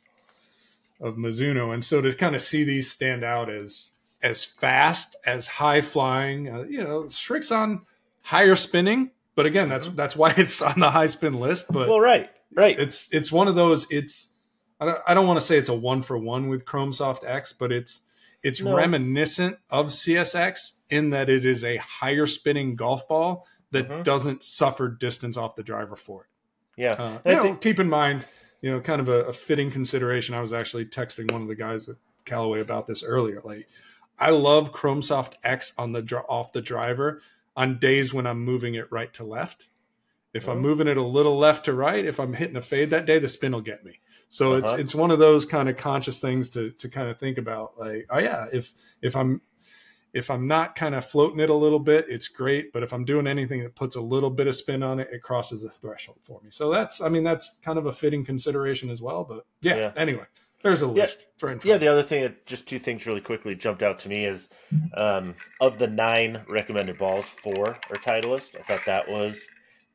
Speaker 1: of Mizuno, and so to kind of see these stand out as as fast as high flying, uh, you know, Srixon higher spinning, but again, that's mm-hmm. that's why it's on the high spin list. But
Speaker 2: well, right, right.
Speaker 1: It's it's one of those. It's I don't I don't want to say it's a one for one with Chrome Soft X, but it's it's no. reminiscent of CSX in that it is a higher spinning golf ball that mm-hmm. doesn't suffer distance off the driver for it.
Speaker 2: Yeah,
Speaker 1: uh, you know, think- keep in mind you know, kind of a, a fitting consideration. I was actually texting one of the guys at Callaway about this earlier. Like, I love Chrome Soft X on the off the driver on days when I'm moving it right to left. If I'm oh. moving it a little left to right, if I'm hitting a fade that day, the spin will get me. So uh-huh. it's it's one of those kind of conscious things to to kind of think about. Like, oh yeah, if if I'm if I'm not kind of floating it a little bit, it's great. But if I'm doing anything that puts a little bit of spin on it, it crosses the threshold for me. So that's, I mean, that's kind of a fitting consideration as well. But yeah, yeah. anyway, there's a list
Speaker 2: yeah. Yeah, the other thing that just two things really quickly jumped out to me is um, of the nine recommended balls, four are Titleist. I thought that was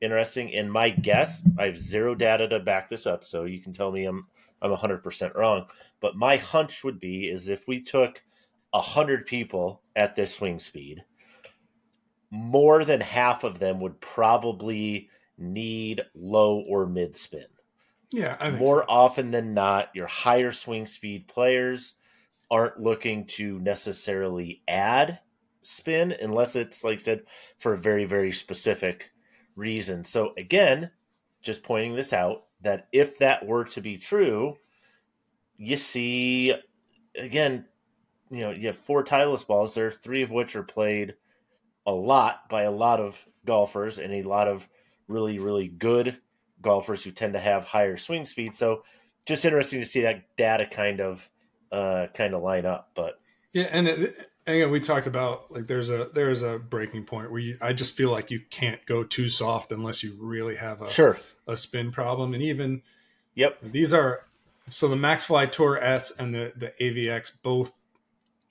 Speaker 2: interesting. And my guess, I have zero data to back this up, so you can tell me I'm I'm 100% wrong. But my hunch would be is if we took a hundred people at this swing speed, more than half of them would probably need low or mid spin.
Speaker 1: Yeah,
Speaker 2: more so. often than not, your higher swing speed players aren't looking to necessarily add spin unless it's like I said for a very very specific reason. So again, just pointing this out that if that were to be true, you see again you know you have four Titleist balls there, three of which are played a lot by a lot of golfers and a lot of really really good golfers who tend to have higher swing speed. So just interesting to see that data kind of uh, kind of line up. But
Speaker 1: yeah, and, it, and again, we talked about like there's a there's a breaking point where you, I just feel like you can't go too soft unless you really have a
Speaker 2: sure
Speaker 1: a spin problem, and even
Speaker 2: yep
Speaker 1: these are so the Maxfli Tour S and the the AVX both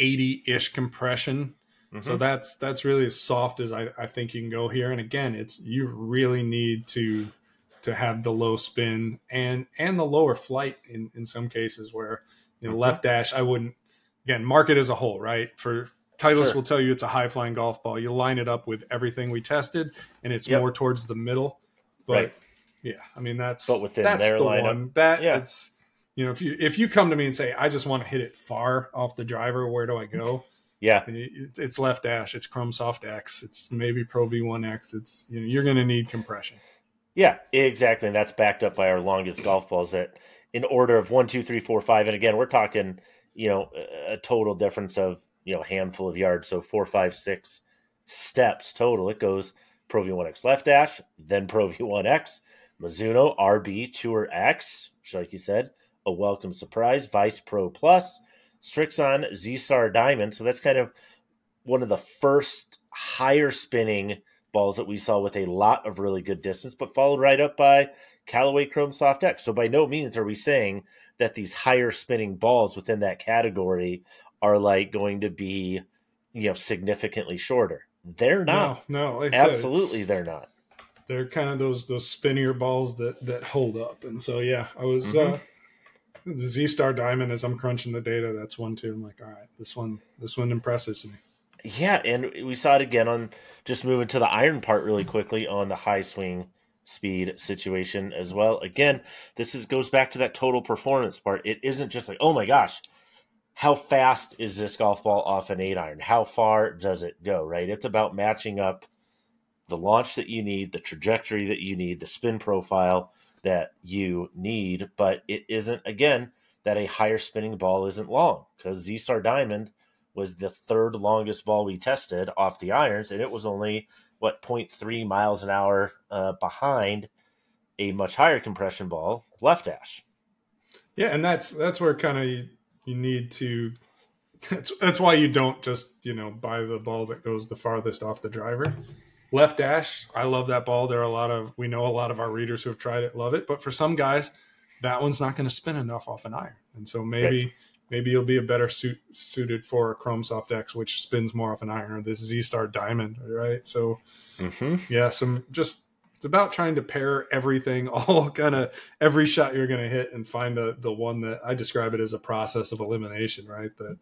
Speaker 1: 80-ish compression. Mm-hmm. So that's that's really as soft as I, I think you can go here. And again, it's you really need to to have the low spin and and the lower flight in in some cases where you know mm-hmm. left dash I wouldn't again market as a whole right for Titleist sure. will tell you it's a high flying golf ball. You line it up with everything we tested, and it's yep. more towards the middle. But right. yeah, I mean that's
Speaker 2: but within
Speaker 1: that's
Speaker 2: their
Speaker 1: the
Speaker 2: lineup,
Speaker 1: one that yeah. it's you know, if you if you come to me and say, I just want to hit it far off the driver, where do I go?
Speaker 2: Yeah,
Speaker 1: it's left dash, it's Chrome Soft X, it's maybe Pro V1X. It's you know, you're going to need compression.
Speaker 2: Yeah, exactly, and that's backed up by our longest golf balls that in order of one, two, three, four, five, and again, we're talking you know a total difference of you know a handful of yards, so four, five, six steps total. It goes Pro V1X left dash, then Pro V1X, Mizuno RB Tour X, which, like you said, a welcome surprise. Vice Pro Plus, Srixon Z Star Diamond. So that's kind of one of the first higher spinning balls that we saw with a lot of really good distance, but followed right up by Callaway Chrome Soft X. So by no means are we saying that these higher spinning balls within that category are like going to be, you know, significantly shorter. They're not.
Speaker 1: No, no like
Speaker 2: absolutely said, they're not.
Speaker 1: They're kind of those those spinnier balls that that hold up. And so yeah, I was mm-hmm. uh the Z Star Diamond as I'm crunching the data. That's one too. I'm like, all right, this one, this one impresses me.
Speaker 2: Yeah, and we saw it again on just moving to the iron part really quickly on the high swing speed situation as well. Again, this is goes back to that total performance part. It isn't just like, oh my gosh, how fast is this golf ball off an eight iron? How far does it go? Right? It's about matching up the launch that you need, the trajectory that you need, the spin profile that you need. But it isn't again that a higher spinning ball isn't long because Z Star Diamond was the third longest ball we tested off the irons, and it was only what 0.3 miles an hour uh, behind a much higher compression ball, left dash.
Speaker 1: Yeah, and that's that's where kind of you, you need to. That's that's why you don't just you know buy the ball that goes the farthest off the driver. Left dash, I love that ball. There are a lot of we know a lot of our readers who have tried it, love it. But for some guys, that one's not going to spin enough off an iron, and so maybe right maybe you'll be a better suit suited for a Chrome Soft X, which spins more off an iron, or this Z Star Diamond, right? So, mm-hmm. yeah, some just it's about trying to pair everything, all kind of every shot you're going to hit, and find a, the one that I describe it as a process of elimination, right? That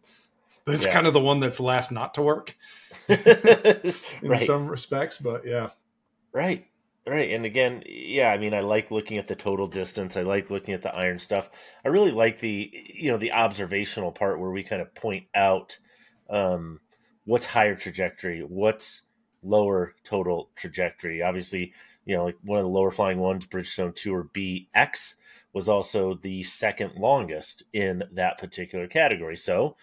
Speaker 1: that's yeah. kind of the one that's last not to work in right. some respects, but yeah,
Speaker 2: right. Right. And again, yeah, I mean, I like looking at the total distance. I like looking at the iron stuff. I really like the, you know, the observational part where we kind of point out um, what's higher trajectory, what's lower total trajectory. Obviously, you know, like one of the lower flying ones, Bridgestone Tour BX, was also the second longest in that particular category. So,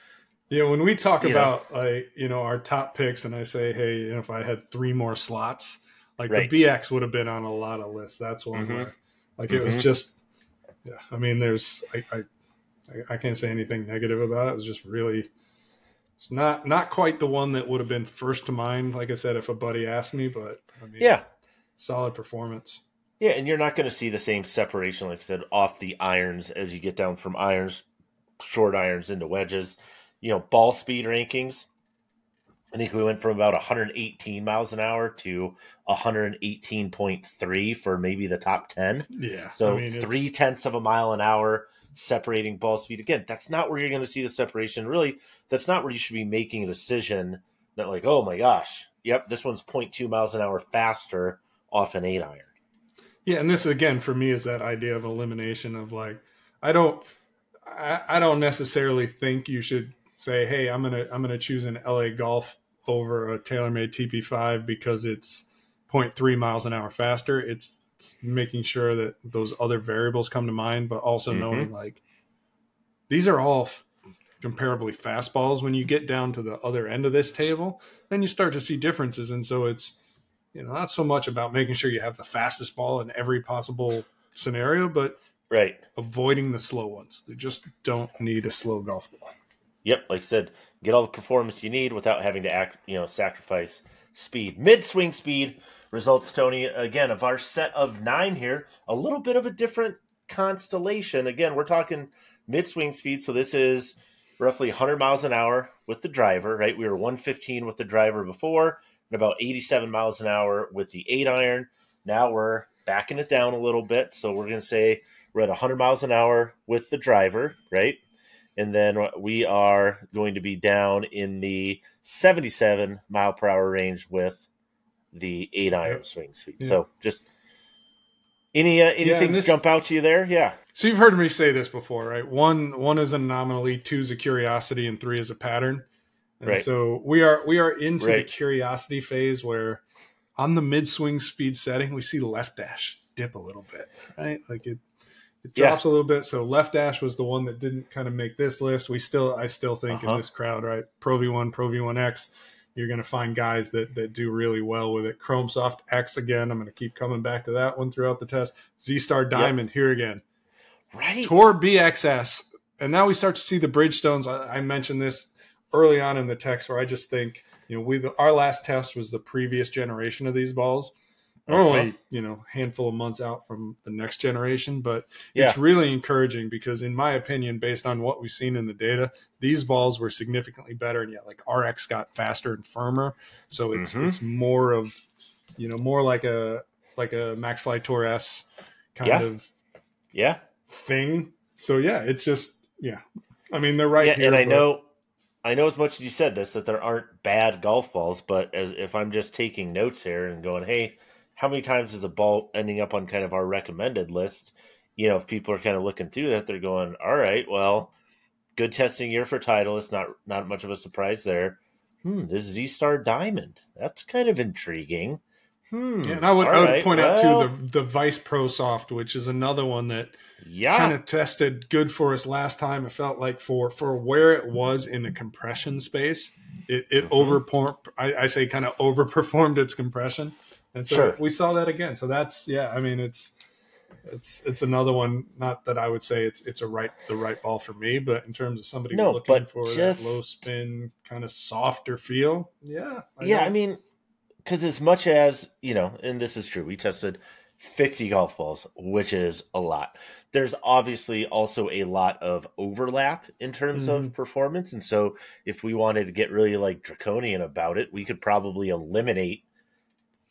Speaker 1: yeah, when we talk about know, like you know our top picks, and I say, hey, you know, if I had three more slots, like right. the BX would have been on a lot of lists. That's one mm-hmm. like, it mm-hmm. was just, yeah. I mean, there's, I, I, I can't say anything negative about it. It was just really, it's not not quite the one that would have been first to mind. Like I said, if a buddy asked me, but I mean,
Speaker 2: yeah,
Speaker 1: solid performance.
Speaker 2: Yeah, and you're not going to see the same separation, like I said, off the irons as you get down from irons, short irons into wedges. You know, ball speed rankings I think we went from about 118 miles an hour to 118.3 for maybe the top 10.
Speaker 1: Yeah.
Speaker 2: So I mean, three tenths of a mile an hour separating ball speed. Again, that's not where you're going to see the separation. Really, that's not where you should be making a decision that, like, oh my gosh, yep, this one's 0.2 miles an hour faster off an eight iron.
Speaker 1: Yeah. And this, again, for me, is that idea of elimination of like, I don't. I, I don't necessarily think you should say, "Hey, I'm gonna I'm gonna choose an LA Golf over a TaylorMade TP5 because it's 0.3 miles an hour faster. It's, it's, making sure that those other variables come to mind, but also mm-hmm. knowing like these are all f- comparably fast balls. When you get down to the other end of this table, then you start to see differences, and so it's you know not so much about making sure you have the fastest ball in every possible scenario, but
Speaker 2: right
Speaker 1: avoiding the slow ones. They just don't need a slow golf ball.
Speaker 2: Yep, like I said, get all the performance you need without having to act, you know, sacrifice speed. Mid swing speed results, Tony, again, of our set of nine here, a little bit of a different constellation. Again, we're talking mid swing speed, so this is roughly 100 miles an hour with the driver, right? We were 115 with the driver before, and about 87 miles an hour with the eight iron. Now we're backing it down a little bit, so we're going to say we're at 100 miles an hour with the driver, right? And then we are going to be down in the 77 mile per hour range with the eight iron swing speed. Yeah. So just any uh, anything yeah, this, jump out to you there? Yeah.
Speaker 1: So you've heard me say this before, right? One one is an anomaly, two is a curiosity, and three is a pattern. And right. so we are we are into right. the curiosity phase where on the mid swing speed setting we see left dash dip a little bit, right? Like it it drops yeah. a little bit. So left dash was the one that didn't kind of make this list. We still, I still think uh-huh. in this crowd, right? Pro V1, Pro V1X, you're going to find guys that that do really well with it. Chrome Soft X again. I'm going to keep coming back to that one throughout the test. Z Star Diamond yep. here again.
Speaker 2: Right.
Speaker 1: Tour BXS, and now we start to see the Bridgestones. I, I mentioned this early on in the text where I just think you know we our last test was the previous generation of these balls only you know handful of months out from the next generation but yeah. it's really encouraging because in my opinion based on what we've seen in the data these balls were significantly better and yet like rx got faster and firmer so it's mm-hmm. it's more of you know more like a like a maxfli tour s kind
Speaker 2: yeah.
Speaker 1: of
Speaker 2: yeah
Speaker 1: thing so yeah it's just yeah i mean they're right
Speaker 2: yeah,
Speaker 1: here,
Speaker 2: and i
Speaker 1: but...
Speaker 2: know I know as much as you said this that there aren't bad golf balls, but as if I'm just taking notes here and going, hey, how many times is a ball ending up on kind of our recommended list? You know, if people are kind of looking through that, they're going, all right, well, good testing year for Titleist, not not much of a surprise there. Hmm, this Z Star Diamond, that's kind of intriguing. Hmm.
Speaker 1: Yeah, and I would, I would right, point well, out too the the Vice Pro Soft, which is another one that
Speaker 2: yeah
Speaker 1: kind of tested good for us last time. It felt like for for where it was in the compression space, it, it mm-hmm. overperformed. I, I, say kind of overperformed its compression, and so sure. we saw that again. So that's yeah. I mean, it's it's it's another one. Not that I would say it's it's a right the right ball for me, but in terms of somebody no, looking for just, that low spin kind of softer feel, yeah,
Speaker 2: I yeah. Know. I mean, because as much as you know, and this is true, we tested 50 golf balls, which is a lot. There's obviously also a lot of overlap in terms mm-hmm. of performance. And so if we wanted to get really like draconian about it, we could probably eliminate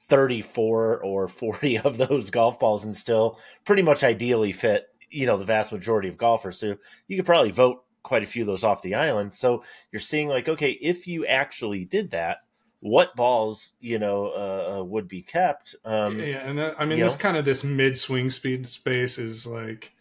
Speaker 2: 34 or 40 of those golf balls and still pretty much ideally fit, you know, the vast majority of golfers. So you could probably vote quite a few of those off the island. So you're seeing like, okay, if you actually did that, what balls you know uh, uh, would be kept. Um,
Speaker 1: yeah, and that, I mean, this know. kind of this mid swing speed space is like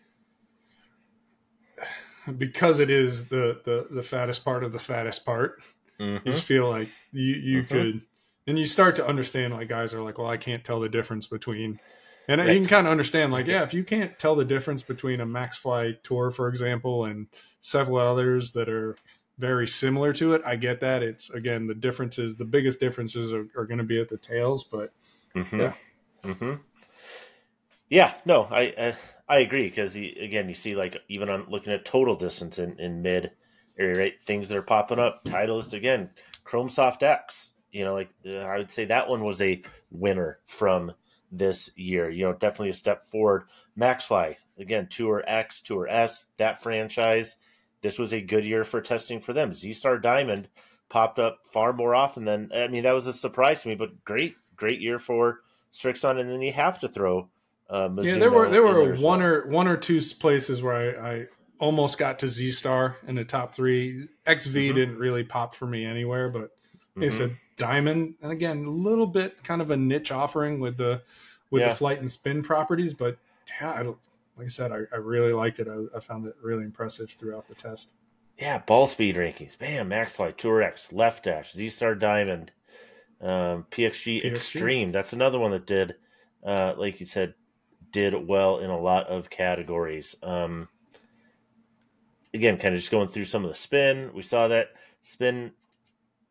Speaker 1: because it is the the the fattest part of the fattest part. Mm-hmm. You just feel like you you mm-hmm. could, and you start to understand like guys are like, well, I can't tell the difference between. And right. you can kind of understand, like, yeah, if you can't tell the difference between a Maxfli Tour, for example, and several others that are very similar to it. I get that. It's again the differences. The biggest differences are, are going to be at the tails, but
Speaker 2: mm-hmm. yeah, mm-hmm. yeah. No, I I, I agree because again, you see like even on looking at total distance in, in mid area, right? Things that are popping up. Titleist again, Chrome Soft X. You know, like uh, I would say that one was a winner from this year. You know, definitely a step forward. Maxfli again, Tour X, Tour S, that franchise this was a good year for testing for them. Z Star Diamond popped up far more often than I mean that was a surprise to me, but great, great year for Srixon, and then you have to throw. Uh,
Speaker 1: yeah, there were there were there one well. or one or two places where I, I almost got to Z Star in the top three. XV mm-hmm. didn't really pop for me anywhere, but mm-hmm. said Diamond, and again a little bit kind of a niche offering with the with yeah. the flight and spin properties, but yeah, like I said, I, I really liked it. I, I, found it really impressive throughout the test.
Speaker 2: Yeah, ball speed rankings. Bam, Maxfli, Tour X, Left Dash, Z Star Diamond, um, PXG, PXG, Extreme. That's another one that did, uh, like you said, did well in a lot of categories. Um, again, kind of just going through some of the spin. We saw that spin,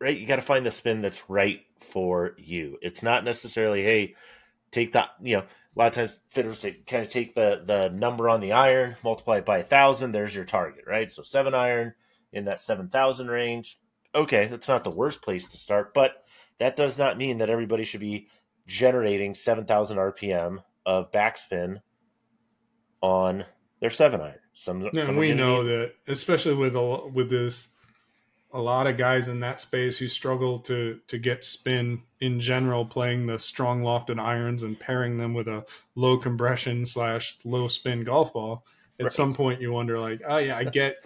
Speaker 2: right? You got to find the spin that's right for you. It's not necessarily, hey, take that, you know, a lot of times fitters say kind of take the the number on the iron, multiply it by a thousand. There's your target, right? So seven iron in that seven thousand range. Okay, that's not the worst place to start, but that does not mean that everybody should be generating seven thousand RPM of backspin on their seven iron.
Speaker 1: Some, we know need... that, especially with a, with this a lot of guys in that space who struggle to to get spin in general playing the strong lofted irons and pairing them with a low compression slash low spin golf ball. At right. some point you wonder like oh yeah i get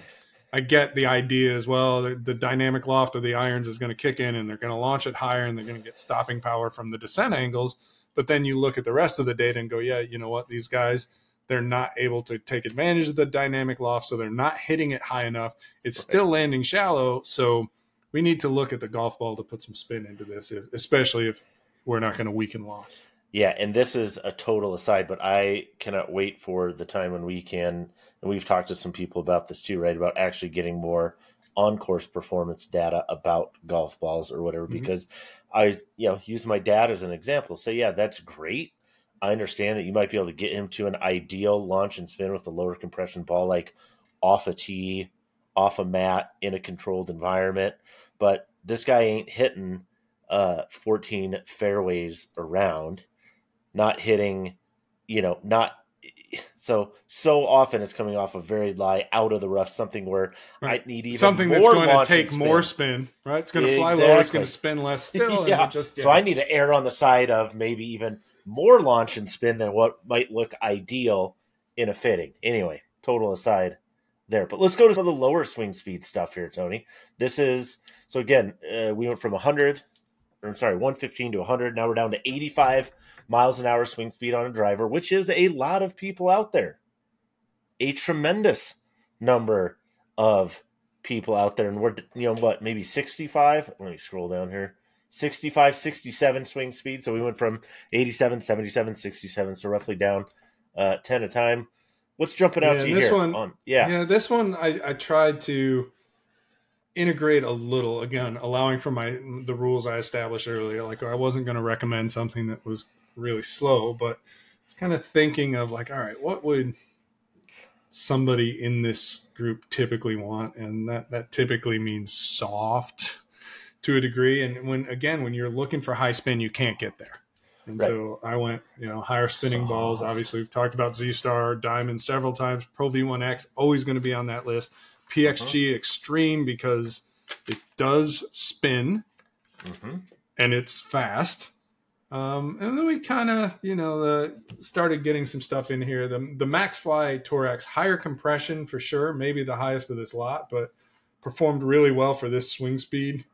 Speaker 1: i get the idea as well. The, the dynamic loft of the irons is going to kick in and they're going to launch it higher and they're going to get stopping power from the descent angles. But then you look at the rest of the data and go yeah you know what? These guys they're not able to take advantage of the dynamic loft, so they're not hitting it high enough. It's still landing shallow, so we need to look at the golf ball to put some spin into this, especially if we're not going to weaken loss.
Speaker 2: Yeah, and this is a total aside, but I cannot wait for the time when we can, and we've talked to some people about this too, right? About actually getting more on course performance data about golf balls or whatever, mm-hmm. because I, you know, use my dad as an example. So, yeah, that's great I understand that you might be able to get him to an ideal launch and spin with a lower compression ball, like off a tee, off a mat, in a controlled environment. But this guy ain't hitting uh, 14 fairways around, not hitting, you know, not so so often it's coming off a very lie out of the rough, something where right. I need even
Speaker 1: something that's going to take more spin, right? It's going to fly lower, it's going to spin less still.
Speaker 2: yeah. Just, yeah. So I need to err on the side of maybe even more launch and spin than what might look ideal in a fitting. Anyway, total aside. there. But let's go to some of the lower swing speed stuff here, Tony. This is so again, uh, we went from 100, or I'm sorry, 115 to 100. Now we're down to 85 miles an hour swing speed on a driver, which is a lot of people out there. A tremendous number of people out there, and we're you know what, maybe 65. Let me scroll down here. 65, 67 swing speed. So we went from 87, 77, 67, so roughly down uh, 10 a time. What's jumping out
Speaker 1: Yeah,
Speaker 2: to you
Speaker 1: this
Speaker 2: here?
Speaker 1: one-
Speaker 2: on, yeah.
Speaker 1: Yeah, this one I, I tried to integrate a little again, allowing for my the rules I established earlier. Like I wasn't going to recommend something that was really slow, but I was kind of thinking of like, all right, what would somebody in this group typically want, and that that typically means soft to a degree. And when again, when you're looking for high spin, you can't get there. And
Speaker 2: Right.
Speaker 1: so I went, you know, higher spinning balls. Obviously, we've talked about Z Star, Diamond several times. Pro V1X always going to be on that list. PXG Extreme because it does spin
Speaker 2: hmm
Speaker 1: and it's fast. Um, and then we kind of, you know, uh, started getting some stuff in here. The the Maxfli Tour X higher compression for sure, maybe the highest of this lot, but performed really well for this swing speed.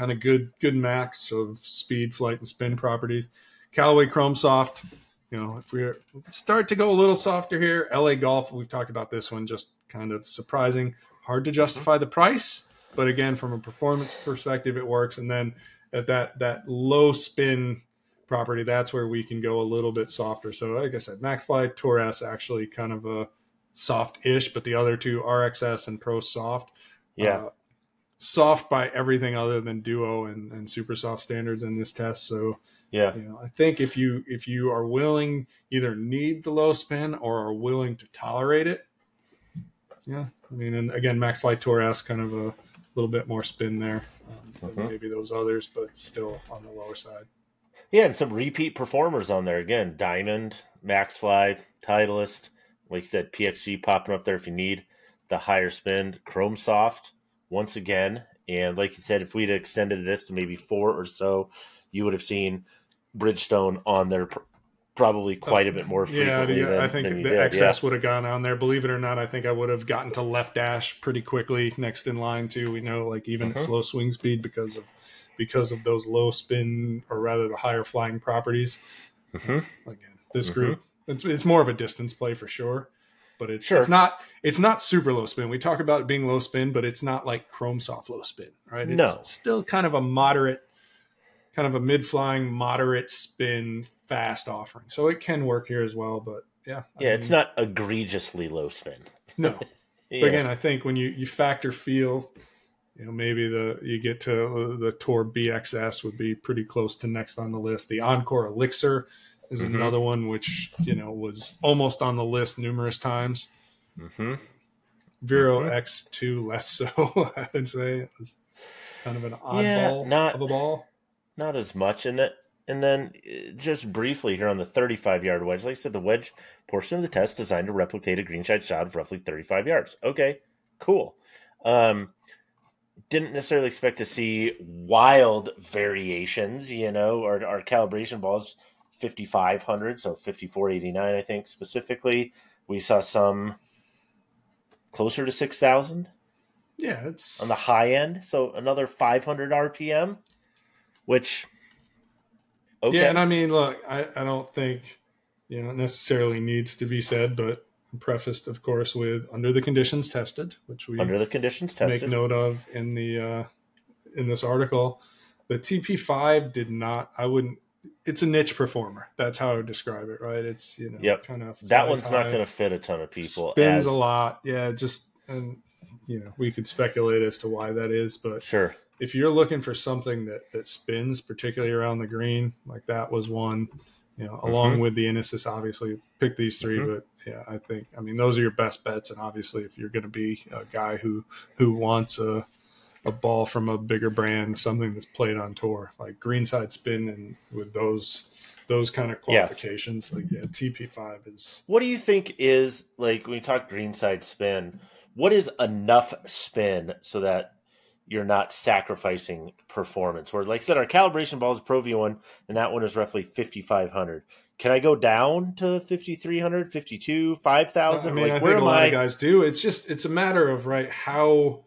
Speaker 1: Kind of good good max of speed, flight, and spin properties. Callaway Chrome Soft. You know, if we start to go a little softer here, LA Golf. We've talked about this one, just kind of surprising. Hard to justify the price, but again, from a performance perspective, it works. And then at that that low spin property, that's where we can go a little bit softer. So, like I said, Maxfli Tour S actually kind of a soft-ish, but the other two RXS and Pro Soft,
Speaker 2: Yeah.
Speaker 1: uh, soft by everything other than Duo and, and Super Soft standards in this test. So,
Speaker 2: yeah.
Speaker 1: you know, I think if you if you are willing, either need the low spin or are willing to tolerate it, yeah. I mean, and again, Maxfli Tour S kind of a little bit more spin there um,
Speaker 2: Mhm.
Speaker 1: maybe those others, but still on the lower side.
Speaker 2: Yeah, and some repeat performers on there again. Diamond, Maxfli, Titleist, like you said, PXG popping up there if you need the higher spin. Chrome Soft once again, and like you said, if we'd extended this to maybe four or so, you would have seen Bridgestone on there pr- probably quite a bit more
Speaker 1: Yeah,
Speaker 2: frequently.
Speaker 1: the,
Speaker 2: than,
Speaker 1: I think the
Speaker 2: did.
Speaker 1: XS would have gone on there. Believe it or not, I think I would have gotten to left dash pretty quickly next in line too. We know, like even
Speaker 2: Mhm.
Speaker 1: slow swing speed because of because of those low spin or rather the higher flying properties.
Speaker 2: Yeah. Mhm.
Speaker 1: Again, this
Speaker 2: Mhm.
Speaker 1: group it's it's more of a distance play for sure, but it's
Speaker 2: Sure.
Speaker 1: it's not it's not super low spin. We talk about it being low spin, but it's not like Chrome Soft low spin, right? It's
Speaker 2: No.
Speaker 1: still kind of a moderate, kind of a mid flying moderate spin fast offering. So it can work here as well, but yeah, I
Speaker 2: Yeah, it's not egregiously low spin.
Speaker 1: no.
Speaker 2: Yeah.
Speaker 1: But again, I think when you you factor feel, you know, maybe the you get to uh, the Tour BXS would be pretty close to next on the list. The OnCore Elixir is
Speaker 2: Mhm.
Speaker 1: another one which you know was almost on the list numerous times.
Speaker 2: hmm
Speaker 1: Vero
Speaker 2: Mhm.
Speaker 1: X2 less so, I would say. It was kind of an
Speaker 2: Yeah,
Speaker 1: oddball
Speaker 2: not-
Speaker 1: of a ball.
Speaker 2: not as much and that and then uh, just briefly here on the 35 yard wedge like i said the wedge portion of the test designed to replicate a green shot shot of roughly 35 yards okay cool um didn't necessarily expect to see wild variations you know our, our calibration balls 5500 so 5489 i think specifically we saw some closer to 6000
Speaker 1: Yeah, it's
Speaker 2: on the high end so another 500 rpm which okay
Speaker 1: yeah, and I mean, look, I, I don't think you know necessarily needs to be said, but prefaced, of course, with under the conditions tested, which we
Speaker 2: under the conditions tested make
Speaker 1: note of in the uh, in this article. The TP5 did not. I wouldn't. It's a niche performer. That's how I would describe it. Right? It's you know
Speaker 2: Yep.
Speaker 1: kind of
Speaker 2: that one's not going to fit a ton of people.
Speaker 1: spins
Speaker 2: as,
Speaker 1: a lot. Yeah, just and you know we could speculate as to why that is, but
Speaker 2: Sure.
Speaker 1: if you're looking for something that that spins, particularly around the green, like that was one. You know, along
Speaker 2: Mhm.
Speaker 1: with the Inesis, obviously pick these 3
Speaker 2: Mhm.
Speaker 1: but yeah, I think I mean those are your best bets, and obviously if you're going to be a guy who who wants a a ball from a bigger brand, something that's played on tour, like greenside spin, and with those those kind of
Speaker 2: Yeah.
Speaker 1: qualifications, like yeah, TP5 is
Speaker 2: What do you think is like when you talk greenside spin? What is enough spin so that you're not sacrificing performance. Where, like I said, our calibration ball is Pro V1, and that one is roughly 5,500. Can I go down to 5,300, 52, 5,000?
Speaker 1: I mean,
Speaker 2: like,
Speaker 1: I think
Speaker 2: where
Speaker 1: a lot
Speaker 2: I?
Speaker 1: of guys do. It's just it's a matter of right how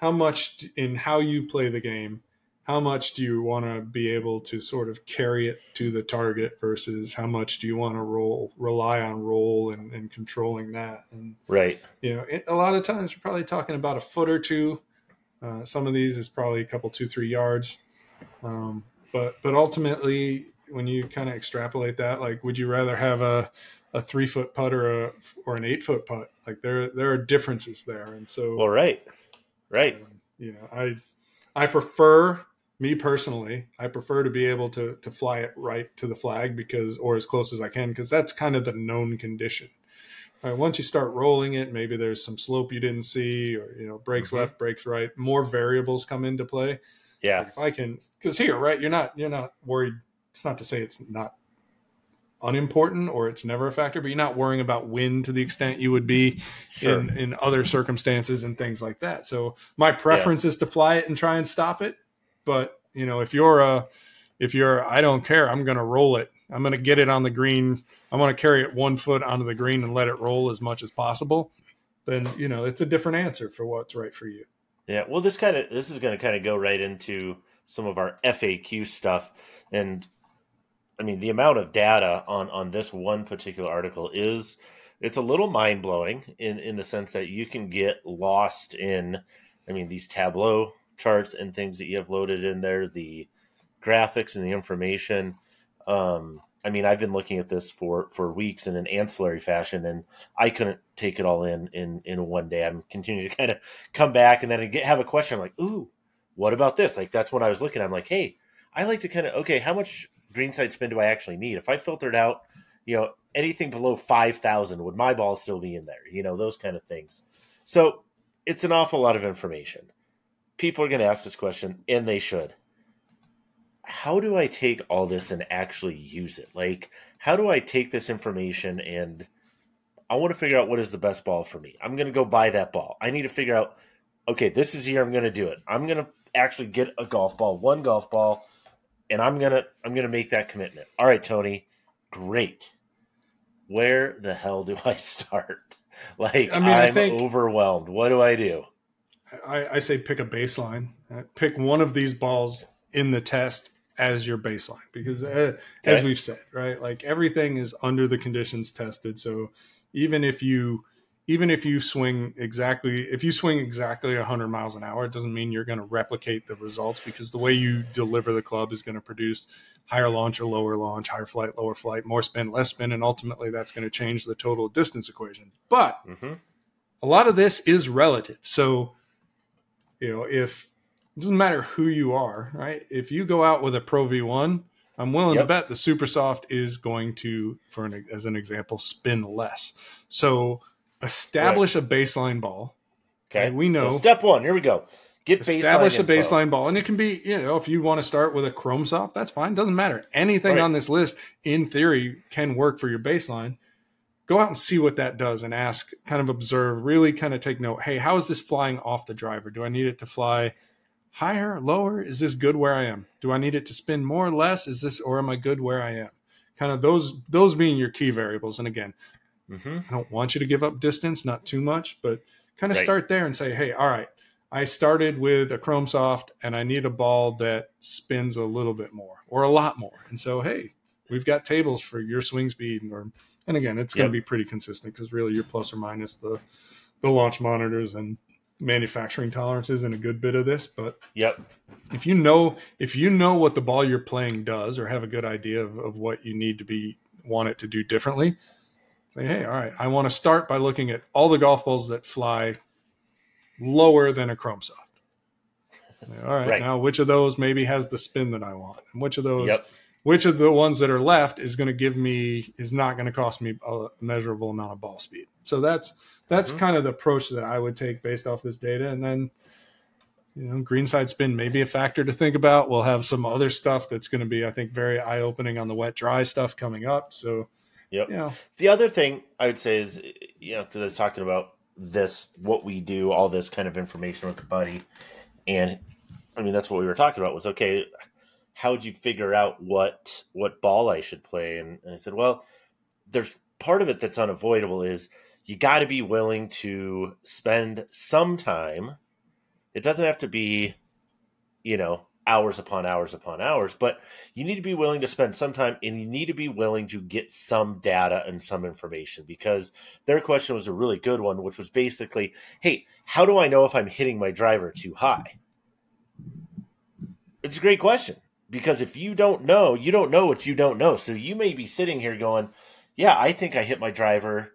Speaker 1: how much in how you play the game. How much do you want to be able to sort of carry it to the target versus how much do you want to roll rely on roll and, and controlling that? And
Speaker 2: Right.
Speaker 1: you know, it, a lot of times you're probably talking about a foot or two. Uh, some of these is probably a couple, two, three yards. Um, but but ultimately, when you kind of extrapolate that, like, would you rather have a a three foot putt or a or an eight foot putt? Like there there are differences there, and so
Speaker 2: Well, right. Right.
Speaker 1: you know, I I prefer me personally, I prefer to be able to to fly it right to the flag because or as close as I can because that's kind of the known condition. Right, once you start rolling it, maybe there's some slope you didn't see, or you know, breaks
Speaker 2: Mhm.
Speaker 1: left, breaks right. More variables come into play.
Speaker 2: Yeah.
Speaker 1: Like if I can, because here, right, you're not you're not worried. It's not to say it's not unimportant or it's never a factor, but you're not worrying about wind to the extent you would be
Speaker 2: Sure.
Speaker 1: in in other circumstances and things like that. So my preference is to fly it and try and stop it. But you know, if you're a if you're I don't care, I'm going to roll it. I'm going to get it on the green. I'm going to carry it one foot onto the green and let it roll as much as possible. Then you know it's a different answer for what's right for you.
Speaker 2: Yeah, well, this kind of this is going to kind of go right into some of our FAQ stuff, and I mean the amount of data on on this one particular article is it's a little mind blowing in in the sense that you can get lost in, I mean these Tableau charts and things that you have loaded in there, the graphics and the information. Um, I mean, I've been looking at this for for weeks in an ancillary fashion, and I couldn't take it all in in in one day. I'm continuing to kind of come back and then I get, have a question. I'm like, ooh, what about this? Like that's when I was looking. I'm like, hey, I like to kind of okay, how much greenside spin do I actually need? If I filtered out, you know, anything below five thousand, would my ball still be in there? You know, those kind of things. So it's an awful lot of information. People are going to ask this question, and they should. How do I take all this and actually use it? Like, how do I take this information and I want to figure out what is the best ball for me. I'm going to go buy that ball. I need to figure out, okay, this is here. I'm going to do it. I'm going to actually get a golf ball, one golf ball, and I'm going to I'm going to make that commitment. All right, Tony, great. Where the hell do I start? Like,
Speaker 1: I mean, I
Speaker 2: I'm
Speaker 1: think-
Speaker 2: overwhelmed. What do I do?
Speaker 1: I, I say pick a baseline. Uh, Pick one of these balls in the test as your baseline because, uh, as we've said, right, like everything is under the conditions tested. So even if you even if you swing exactly if you swing exactly 100 miles an hour, it doesn't mean you're going to replicate the results because the way you deliver the club is going to produce higher launch or lower launch, higher flight, lower flight, more spin, less spin, and ultimately that's going to change the total distance equation. But
Speaker 2: hmm
Speaker 1: a lot of this is relative. So, you know, if it doesn't matter who you are, right? If you go out with a Pro V1, I'm willing to bet the Super Soft is going to, for an, as an example, spin less. So, establish a baseline ball.
Speaker 2: Okay,
Speaker 1: And we know-
Speaker 2: So step one. Here we go. Get baseline
Speaker 1: Establish a
Speaker 2: info.
Speaker 1: baseline ball, and it can be, you know, if you want to start with a Chrome Soft, that's fine. Doesn't matter. Anything
Speaker 2: Right.
Speaker 1: on this list, in theory, can work for your baseline. Go out and see what that does, and ask, kind of observe, really kind of take note. Hey, how is this flying off the driver? Do I need it to fly higher, lower? Is this good where I am? Do I need it to spin more, or less? Is this, or am I good where I am? Kind of those, those being your key variables. And again,
Speaker 2: Mhm.
Speaker 1: I don't want you to give up distance, not too much, but kind of
Speaker 2: Right.
Speaker 1: start there and say, hey, all right, I started with a Chrome Soft and I need a ball that spins a little bit more or a lot more. And so, hey, we've got tables for your swing speed. Or, and again, it's going to be pretty consistent because really you're plus or minus the, the launch monitors and manufacturing tolerances and a good bit of this. But
Speaker 2: Yep.
Speaker 1: if you know if you know what the ball you're playing does or have a good idea of, of what you need to be want it to do differently say hey all right i want to start by looking at all the golf balls that fly lower than a chrome soft all right,
Speaker 2: Right.
Speaker 1: now which of those maybe has the spin that i want and which of those
Speaker 2: Yep.
Speaker 1: which of the ones that are left is going to give me is not going to cost me a measurable amount of ball speed so that's that's
Speaker 2: Mhm.
Speaker 1: kind of the approach that i would take based off this data and then you know greenside spin may be a factor to think about we'll have some other stuff that's going to be i think very eye-opening on the wet dry stuff coming up so
Speaker 2: Yep.
Speaker 1: you know
Speaker 2: The other thing I would say is, you know, because I was talking about this, what we do, all this kind of information with the buddy, And I mean, that's what we were talking about was okay, how would you figure out what what ball I should play? And, and I said, well, there's part of it that's unavoidable is you got to be willing to spend some time. It doesn't have to be, you know, hours upon hours upon hours, but you need to be willing to spend some time and you need to be willing to get some data and some information because their question was a really good one, which was basically, hey, how do I know if I'm hitting my driver too high? It's a great question because if you don't know, you don't know what you don't know. So you may be sitting here going, yeah, I think I hit my driver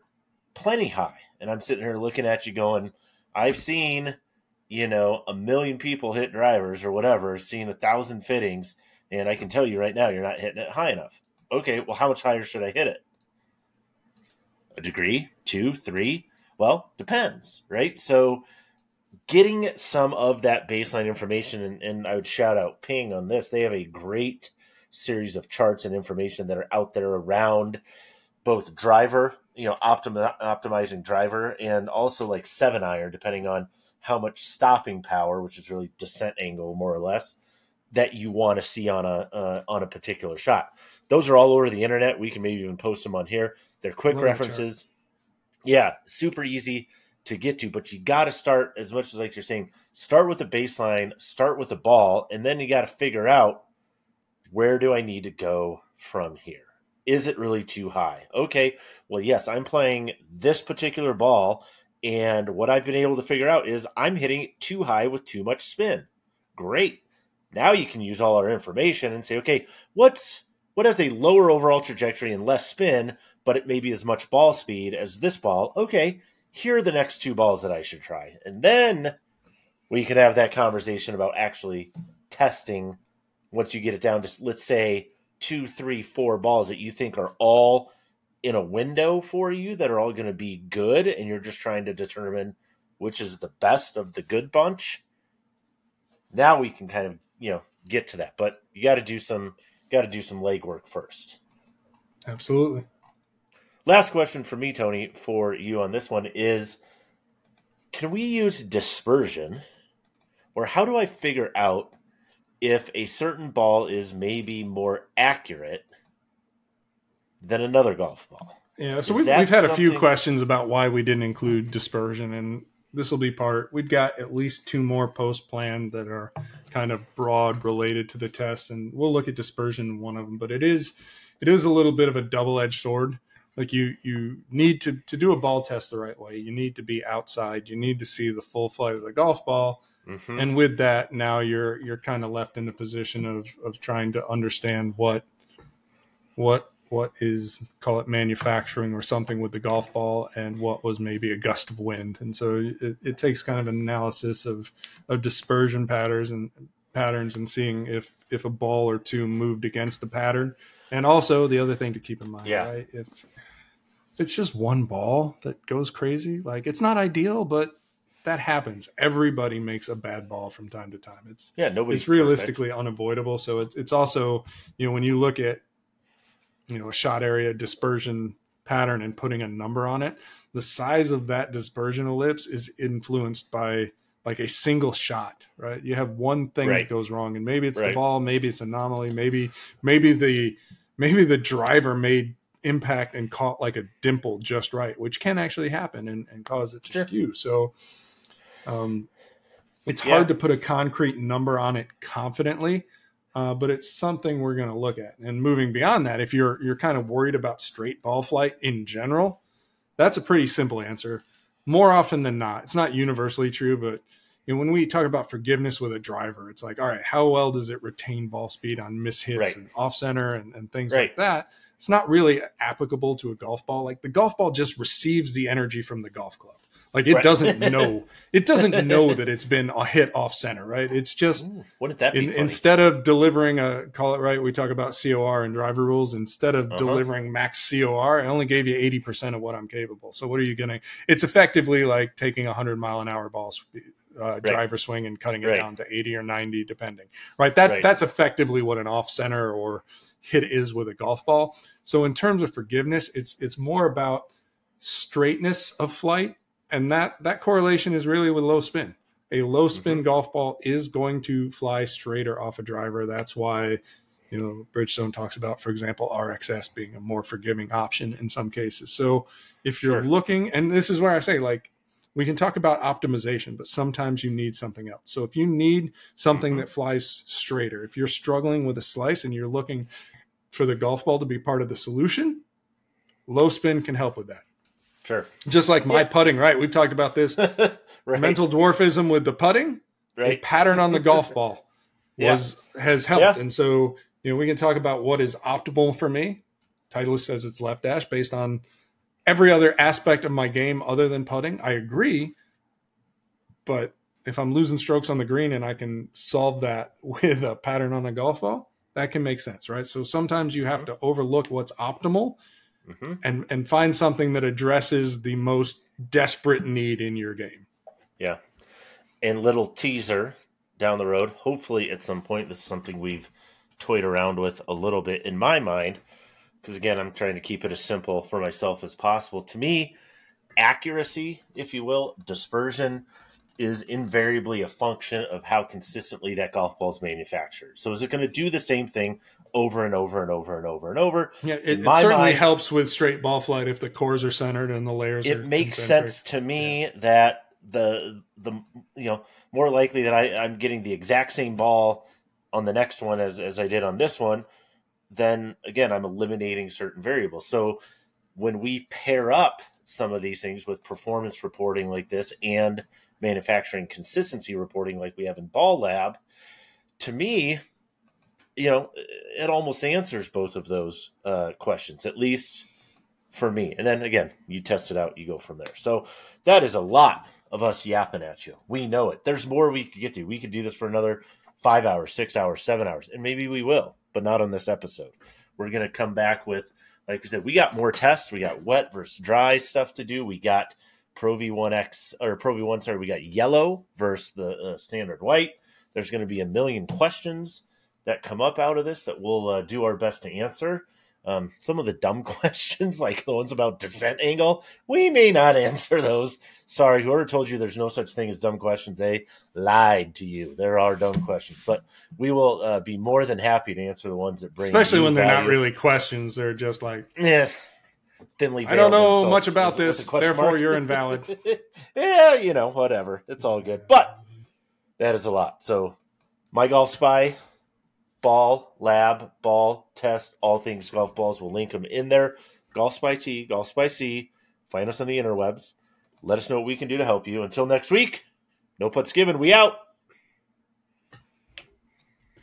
Speaker 2: plenty high. And I'm sitting here looking at you going, I've seen you know, a million people hit drivers or whatever, seeing a thousand fittings, and I can tell you right now you're not hitting it high enough. Okay, well, how much higher should I hit it? A degree, two, three? Well, depends, right? So, getting some of that baseline information, and, and I would shout out Ping on this. They have a great series of charts and information that are out there around both driver, you know, optim- optimizing driver, and also like seven iron, depending on how much stopping power, which is really descent angle more or less, that you want to see on a uh, on a particular shot. Those are all over the internet. We can maybe even post them on here. They're quick references. Yeah, super easy to get to, but you got to start as much as like you're saying, start with the baseline, start with the ball, and then you got to figure out where do I need to go from here? Is it really too high? Okay, well, yes, I'm playing this particular ball and what I've been able to figure out is I'm hitting it too high with too much spin. Great. Now you can use all our information and say, okay, what's what has a lower overall trajectory and less spin, but it may be as much ball speed as this ball? Okay, here are the next two balls that I should try. And then we can have that conversation about actually testing once you get it down to let's say two, three, four balls that you think are all in a window for you that are all going to be good and you're just trying to determine which is the best of the good bunch now we can kind of you know get to that. But you got to do some got to do some legwork first.
Speaker 1: Absolutely.
Speaker 2: Last question for me tony for you on this one is can we use dispersion? Or how do i figure out if a certain ball is maybe more accurate than another golf ball.
Speaker 1: Yeah, so we've, we've had something... a few questions about why we didn't include dispersion, and this will be part. We've got at least two more post planned that are kind of broad related to the test, and we'll look at dispersion in one of them. But it is it is a little bit of a double edged sword. Like you you need to to do a ball test the right way. You need to be outside. You need to see the full flight of the golf ball. Mm-hmm. And with that, now you're you're kind of left in the position of of trying to understand what what what is call it manufacturing or something with the golf ball and what was maybe a gust of wind. And so it, it takes kind of an analysis of of dispersion patterns and patterns and seeing if if a ball or two moved against the pattern. And also the other thing to keep in mind yeah. right if if it's just one ball that goes crazy like it's not ideal but that happens. Everybody makes a bad ball from time to time. It's
Speaker 2: yeah nobody
Speaker 1: it's realistically perfect. unavoidable. So it's, it's also you know when you look at you know a shot area dispersion pattern and putting a number on it the size of that dispersion ellipse is influenced by like a single shot right you have one thing right. that goes wrong and maybe it's right. the ball maybe it's anomaly maybe maybe the maybe the driver made impact and caught like a dimple just right which can actually happen and, and cause it to sure. skew so um it's yeah. hard to put a concrete number on it confidently uh, but it's something we're going to look at. And moving beyond that, if you're you're kind of worried about straight ball flight in general, that's a pretty simple answer. More often than not, it's not universally true, but you know, when we talk about forgiveness with a driver, it's like, all right, how well does it retain ball speed on mishits right. and off center and, and things right. like that? It's not really applicable to a golf ball. Like the golf ball just receives the energy from the golf club. Like it right. doesn't know it doesn't know that it's been a hit off center, right? It's just Ooh,
Speaker 2: wouldn't that be in,
Speaker 1: instead of delivering a call it right, we talk about COR and driver rules. Instead of uh-huh. delivering max COR, I only gave you eighty percent of what I'm capable. So what are you getting? It's effectively like taking a hundred mile an hour ball speed. Uh, right. driver swing and cutting it right. down to 80 or 90 depending right that that's effectively what an off center or hit is with a golf ball so in terms of forgiveness it's it's more about straightness of flight and that that correlation is really with low spin. A low spin golf ball is going to fly straighter off a driver. That's why, you know, Bridgestone talks about, for example, RXS being a more forgiving option in some cases. So if you're
Speaker 2: Sure.
Speaker 1: looking, and this is where I say, like, we can talk about optimization, but sometimes you need something else. So if you need something
Speaker 2: Mhm.
Speaker 1: that flies straighter, if you're struggling with a slice and you're looking for the golf ball to be part of the solution, low spin can help with that.
Speaker 2: Sure.
Speaker 1: Just like my
Speaker 2: Yeah.
Speaker 1: putting, right? We've talked about this
Speaker 2: right.
Speaker 1: mental dwarfism with the putting. A
Speaker 2: right.
Speaker 1: pattern on the golf ball
Speaker 2: Yeah.
Speaker 1: was has helped,
Speaker 2: Yeah.
Speaker 1: and so you know we can talk about what is optimal for me. Titleist says it's left dash based on every other aspect of my game other than putting. I agree, but if I'm losing strokes on the green and I can solve that with a pattern on a golf ball, that can make sense, right? So sometimes you have mm-hmm. to overlook what's optimal
Speaker 2: hmm
Speaker 1: and and find something that addresses the most desperate need in your game.
Speaker 2: Yeah. And little teaser down the road. Hopefully, at some point, this is something we've toyed around with a little bit in my mind. Because again, I'm trying to keep it as simple for myself as possible. To me, accuracy, if you will, dispersion is invariably a function of how consistently that golf ball is manufactured. So, is it going to do the same thing over and over and over and over and over?
Speaker 1: Yeah, it, it certainly
Speaker 2: mind-
Speaker 1: helps with straight ball flight if the cores are centered and the layers. are
Speaker 2: it makes
Speaker 1: concentric.
Speaker 2: sense to me that the the you know more likely that I, I'm getting the exact same ball on the next one as, as I did on this one, then again I'm eliminating certain variables. So when we pair up some of these things with performance reporting like this and manufacturing consistency reporting like we have in Ball Lab, to me, you know, it almost answers both of those uh, questions, at least for me. And then again, you test it out, you go from there. So that is a lot of us yapping at you. We know it. There's more we could get to. We could do this for another five hours, six hours, seven hours, and maybe we will, but not on this episode. We're going to come back with, like we said, we got more tests. We got wet versus dry stuff to do. We got Pro V1X or Pro V1, sorry, we got yellow versus the uh, standard white. There's going to be a million questions that come up out of this that we'll uh, do our best to answer. Um, some of the dumb questions, like the ones about descent angle, we may not answer those. Sorry, whoever told you there's no such thing as dumb questions, they lied to you. There are dumb questions, but we will uh, be more than happy to answer the ones that bring,
Speaker 1: especially when they're not really questions. They're just like,
Speaker 2: Yeah, thinly.
Speaker 1: I don't know
Speaker 2: insults
Speaker 1: much about this, therefore
Speaker 2: mark.
Speaker 1: you're invalid.
Speaker 2: yeah, you know, whatever. It's all good. But that is a lot. So, MyGolfSpy, ball, lab, ball, test, all things golf balls. We'll link them in there. Golf Spy T, Golf Spy C. Find us on the interwebs. Let us know what we can do to help you. Until next week, no putts given. We out.